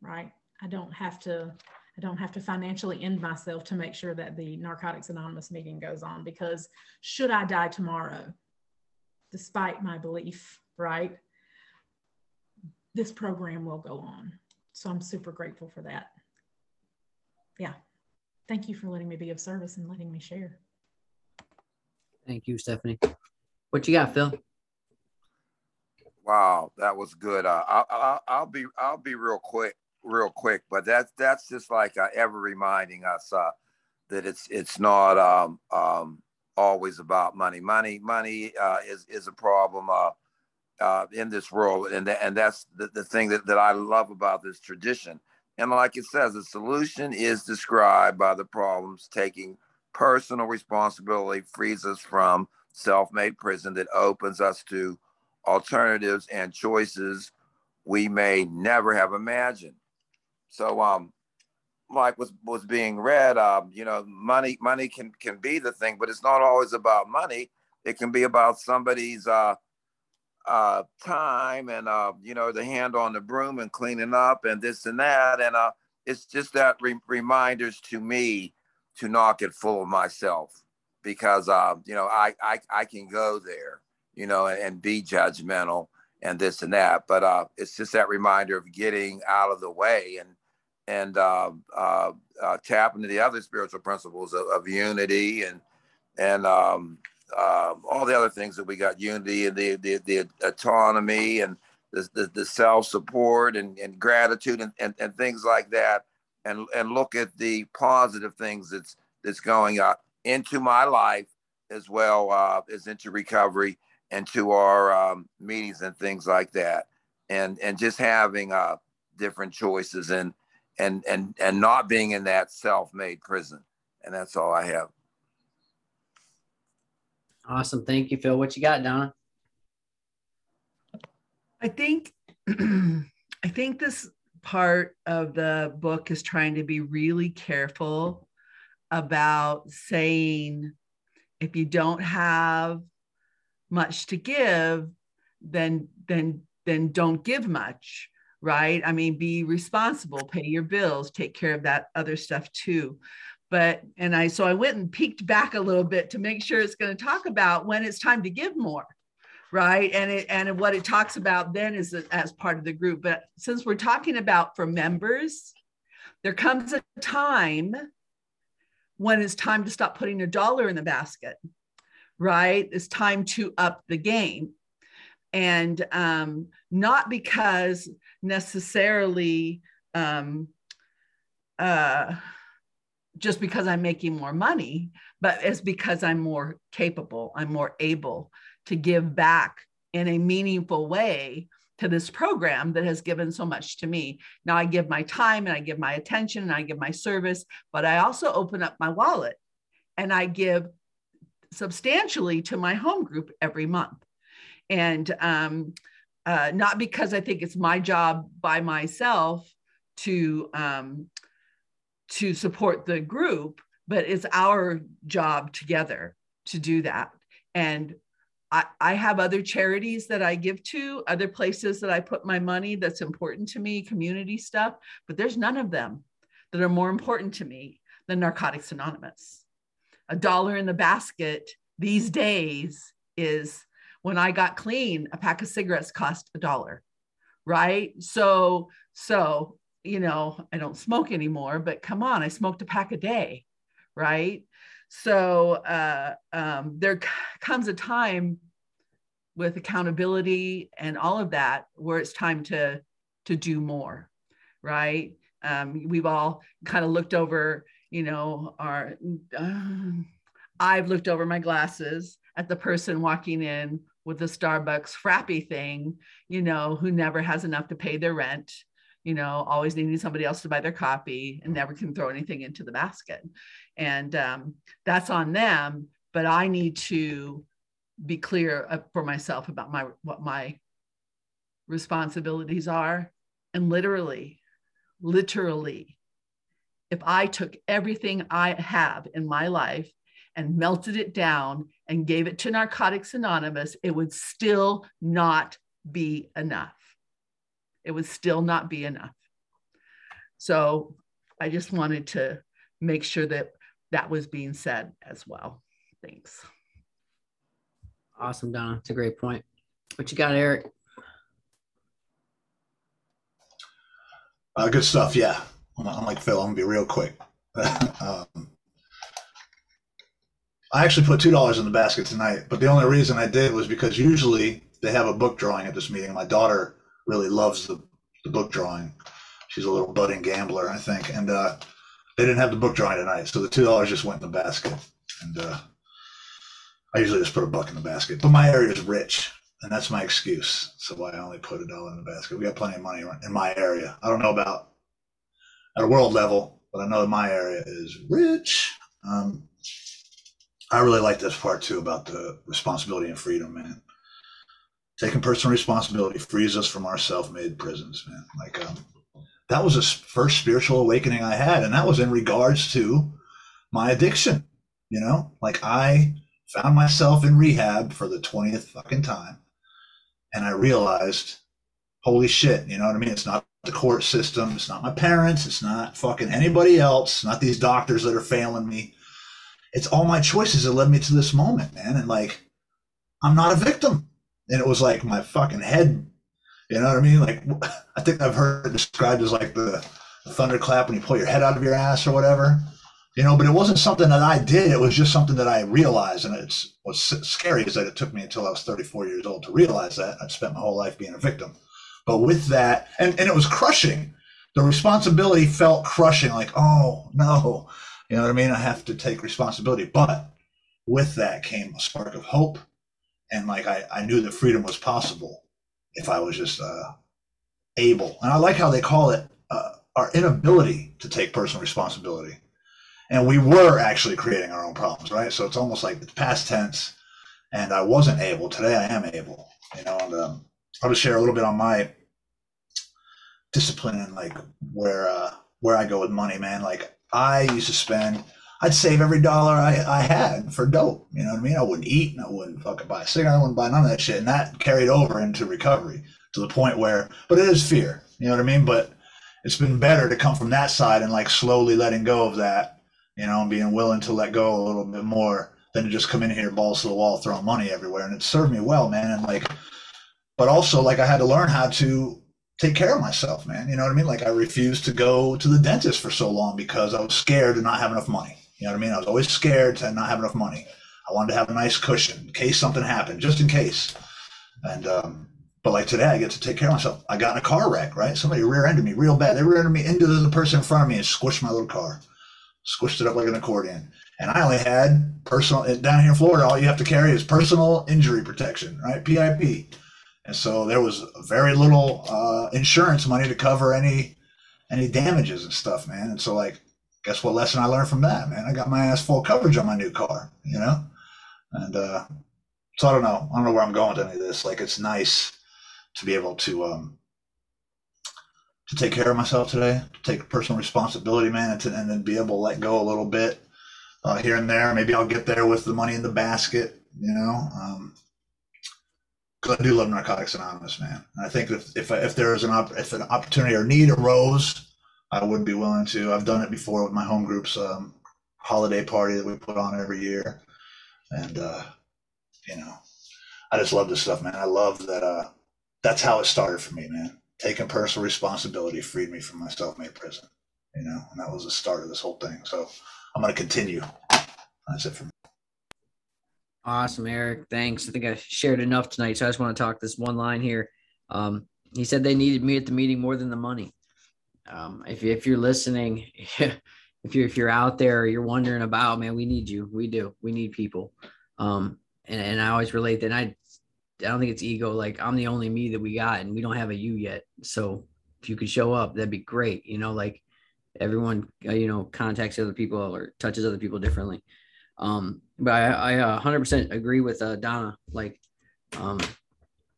right? I don't have to I don't have to financially end myself to make sure that the Narcotics Anonymous meeting goes on because should I die tomorrow, despite my belief, right, this program will go on. So I'm super grateful for that. Yeah. Thank you for letting me be of service and letting me share. Thank you, Stephanie. What you got, Phil? Wow, that was good. Uh, I'll, I'll, I'll be I'll be real quick real quick, but that's that's just like uh, ever reminding us uh, that it's it's not um, um, always about money. Money money uh, is is a problem uh, in this world, and th- and that's the, the thing that, that I love about this tradition. And like it says, the solution is described by the problems. Taking personal responsibility frees us from self-made prison that opens us to alternatives and choices we may never have imagined. So um, like was was being read, um, you know, money money can can be the thing, but it's not always about money. It can be about somebody's uh, uh, time and uh, you know the hand on the broom and cleaning up and this and that, and uh, it's just that re- reminders to me to not get full of myself because uh, you know I, I I can go there, you know, and, and be judgmental and this and that, but uh, it's just that reminder of getting out of the way and and uh, uh, uh, into the other spiritual principles of, of unity and and um, uh, all the other things that we got unity and the the, the autonomy and the, the, the self support and, and gratitude and, and, and things like that. And and look at the positive things that's that's going up into my life as well uh, as into recovery and to our um, meetings and things like that. And and just having uh, different choices and and and and not being in that self-made prison. And that's all i have awesome thank you phil what you got donna i think *clears throat* i think this part of the book is trying to be really careful about saying if you don't have much to give then then then don't give much right? I mean, be responsible, pay your bills, take care of that other stuff too. But and I so I went and peeked back a little bit to make sure it's going to talk about when it's time to give more right? And it and what it talks about then is as part of the group. But since we're talking about for members there comes a time when it's time to stop putting a dollar in the basket right? It's time to up the game. And um, not because necessarily um, uh, just because I'm making more money, but it's because I'm more capable, I'm more able to give back in a meaningful way to this program that has given so much to me. Now I give my time and I give my attention and I give my service, but I also open up my wallet and I give substantially to my home group every month. And um, uh, not because I think it's my job by myself to um, to support the group, but it's our job together to do that. And I, I have other charities that I give to, other places that I put my money that's important to me, community stuff, but there's none of them that are more important to me than Narcotics Anonymous. A dollar in the basket these days is when I got clean, a pack of cigarettes cost a dollar, right? So, so you know, I don't smoke anymore, but come on, I smoked a pack a day, right? So uh, um, there c- comes a time with accountability and all of that where it's time to to do more, right? Um, we've all kind of looked over, you know, our. Uh, I've looked over my glasses at the person walking in with the Starbucks frappy thing, you know, who never has enough to pay their rent you know, always needing somebody else to buy their copy and never can throw anything into the basket. And um, that's on them. But I need to be clear uh, for myself about my what my responsibilities are. And literally, literally, if I took everything I have in my life and melted it down and gave it to Narcotics Anonymous, it would still not be enough it would still not be enough. So I just wanted to make sure that that was being said as well. Thanks. Awesome, Donna. It's a great point. What you got, Eric? Uh, good stuff. Yeah. I'm like Phil. I'm gonna be real quick. *laughs* um, I actually put two dollars in the basket tonight, but the only reason I did was because usually they have a book drawing at this meeting. My daughter really loves the, the book drawing. She's a little budding gambler, I think. And uh, they didn't have the book drawing tonight, so the two dollars just went in the basket. And uh, I usually just put a buck in the basket, but my area is rich, and that's my excuse. So why I only put a dollar in the basket. We got plenty of money in my area. I don't know about at a world level, but I know that my area is rich. Um, I really like this part too about the responsibility and freedom, man taking personal responsibility frees us from our self-made prisons man. Like um, that was the first spiritual awakening i had and that was in regards to my addiction you know? Like i found myself in rehab for the 20th fucking time and i realized holy shit you know what i mean? It's not the court system it's not my parents it's not fucking anybody else not these doctors that are failing me. It's all my choices that led me to this moment man and like i'm not a victim and it was like my fucking head. You know what I mean? Like *laughs* I think I've heard it described as like the, thunderclap when you pull your head out of your ass or whatever. You know, but it wasn't something that I did. It was just something that I realized, and it's what's scary is that it took me until I was 34 years old to realize that. I'd spent my whole life being a victim, but with that, and and it was crushing. The responsibility felt crushing. Like, oh no, you know what I mean? I have to take responsibility, but with that came a spark of hope and like I, I knew that freedom was possible if I was just uh, able. And I like how they call it uh, our inability to take personal responsibility. And we were actually creating our own problems, right? So it's almost like the past tense. And I wasn't able. Today I am able. You know, and um, I'll just share a little bit on my discipline and like where uh, where I go with money, man. Like I used to spend I'd save every dollar I, I had for dope. You know what I mean? I wouldn't eat and I wouldn't fucking buy a cigarette. I wouldn't buy none of that shit. And that carried over into recovery to the point where, but it is fear. You know what I mean? But it's been better to come from that side and like slowly letting go of that you know, and being willing to let go a little bit more than to just come in here balls to the wall throwing money everywhere. And it served me well, man. And like, but also like I had to learn how to take care of myself, man. You know what I mean? Like I refused to go to the dentist for so long because I was scared to not have enough money. You know what I mean? I was always scared to not have enough money. I wanted to have a nice cushion in case something happened, just in case. And um, but like today, I get to take care of myself. I got in a car wreck, right? Somebody rear-ended me real bad. They rear-ended me into the person in front of me and squished my little car, squished it up like an accordion. And I only had personal down here in Florida. All you have to carry is personal injury protection, right? PIP. And so there was very little uh, insurance money to cover any any damages and stuff, man. And so like, guess what lesson I learned from that, man? I got my ass full coverage on my new car, you know. And uh, so I don't know. I don't know where I'm going with any of this. Like, it's nice to be able to um, to take care of myself today, to take personal responsibility, man, and, to, and then be able to let go a little bit uh, here and there. Maybe I'll get there with the money in the basket, you know. Um, I do love Narcotics Anonymous, man. And I think if if, if there is an op- if an opportunity or need arose, I would be willing to. I've done it before with my home group's um, holiday party that we put on every year, and uh, you know, I just love this stuff, man. I love that. Uh, that's how it started for me, man. Taking personal responsibility freed me from my self-made prison, you know, and that was the start of this whole thing. So I'm going to continue. That's it for me. Awesome, Eric. Thanks. I think I shared enough tonight, so I just want to talk this one line here. Um, he said they needed me at the meeting more than the money. Um, if if you're listening, *laughs* if you're if you're out there, you're wondering about, man, we need you. We do. We need people. Um, and, and I always relate that. I I don't think it's ego. Like I'm the only me that we got, and we don't have a you yet. So if you could show up, that'd be great. You know, like everyone, uh, you know, contacts other people or touches other people differently. Um, but I, I 100% uh, agree with uh, Donna. Like, um,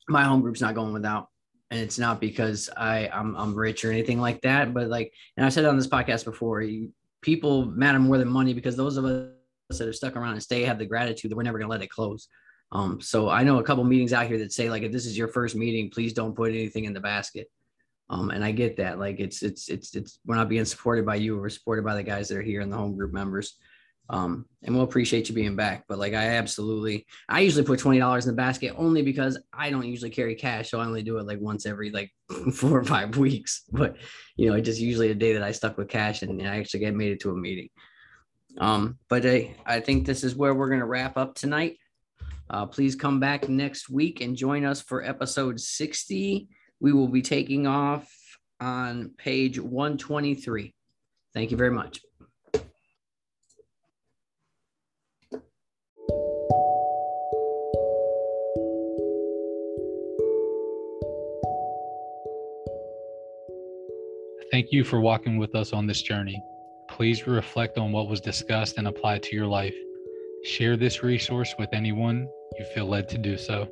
my home group's not going without, and it's not because I I'm I'm rich or anything like that. But like, and I've said on this podcast before, you, people matter more than money because those of us that are stuck around and stay have the gratitude that we're never gonna let it close. Um, so I know a couple meetings out here that say like, if this is your first meeting, please don't put anything in the basket. Um, and I get that. Like, it's it's it's it's we're not being supported by you. We're supported by the guys that are here and the home group members. Um, and we'll appreciate you being back. But like, I absolutely, I usually put twenty dollars in the basket only because I don't usually carry cash, so I only do it like once every like *laughs* four or five weeks. But you know, it's just usually a day that I stuck with cash and, and I actually get made it to a meeting. Um, but I, I think this is where we're going to wrap up tonight. Uh, please come back next week and join us for episode 60. We will be taking off on page 123. Thank you very much. Thank you for walking with us on this journey. Please reflect on what was discussed and apply it to your life. Share this resource with anyone you feel led to do so.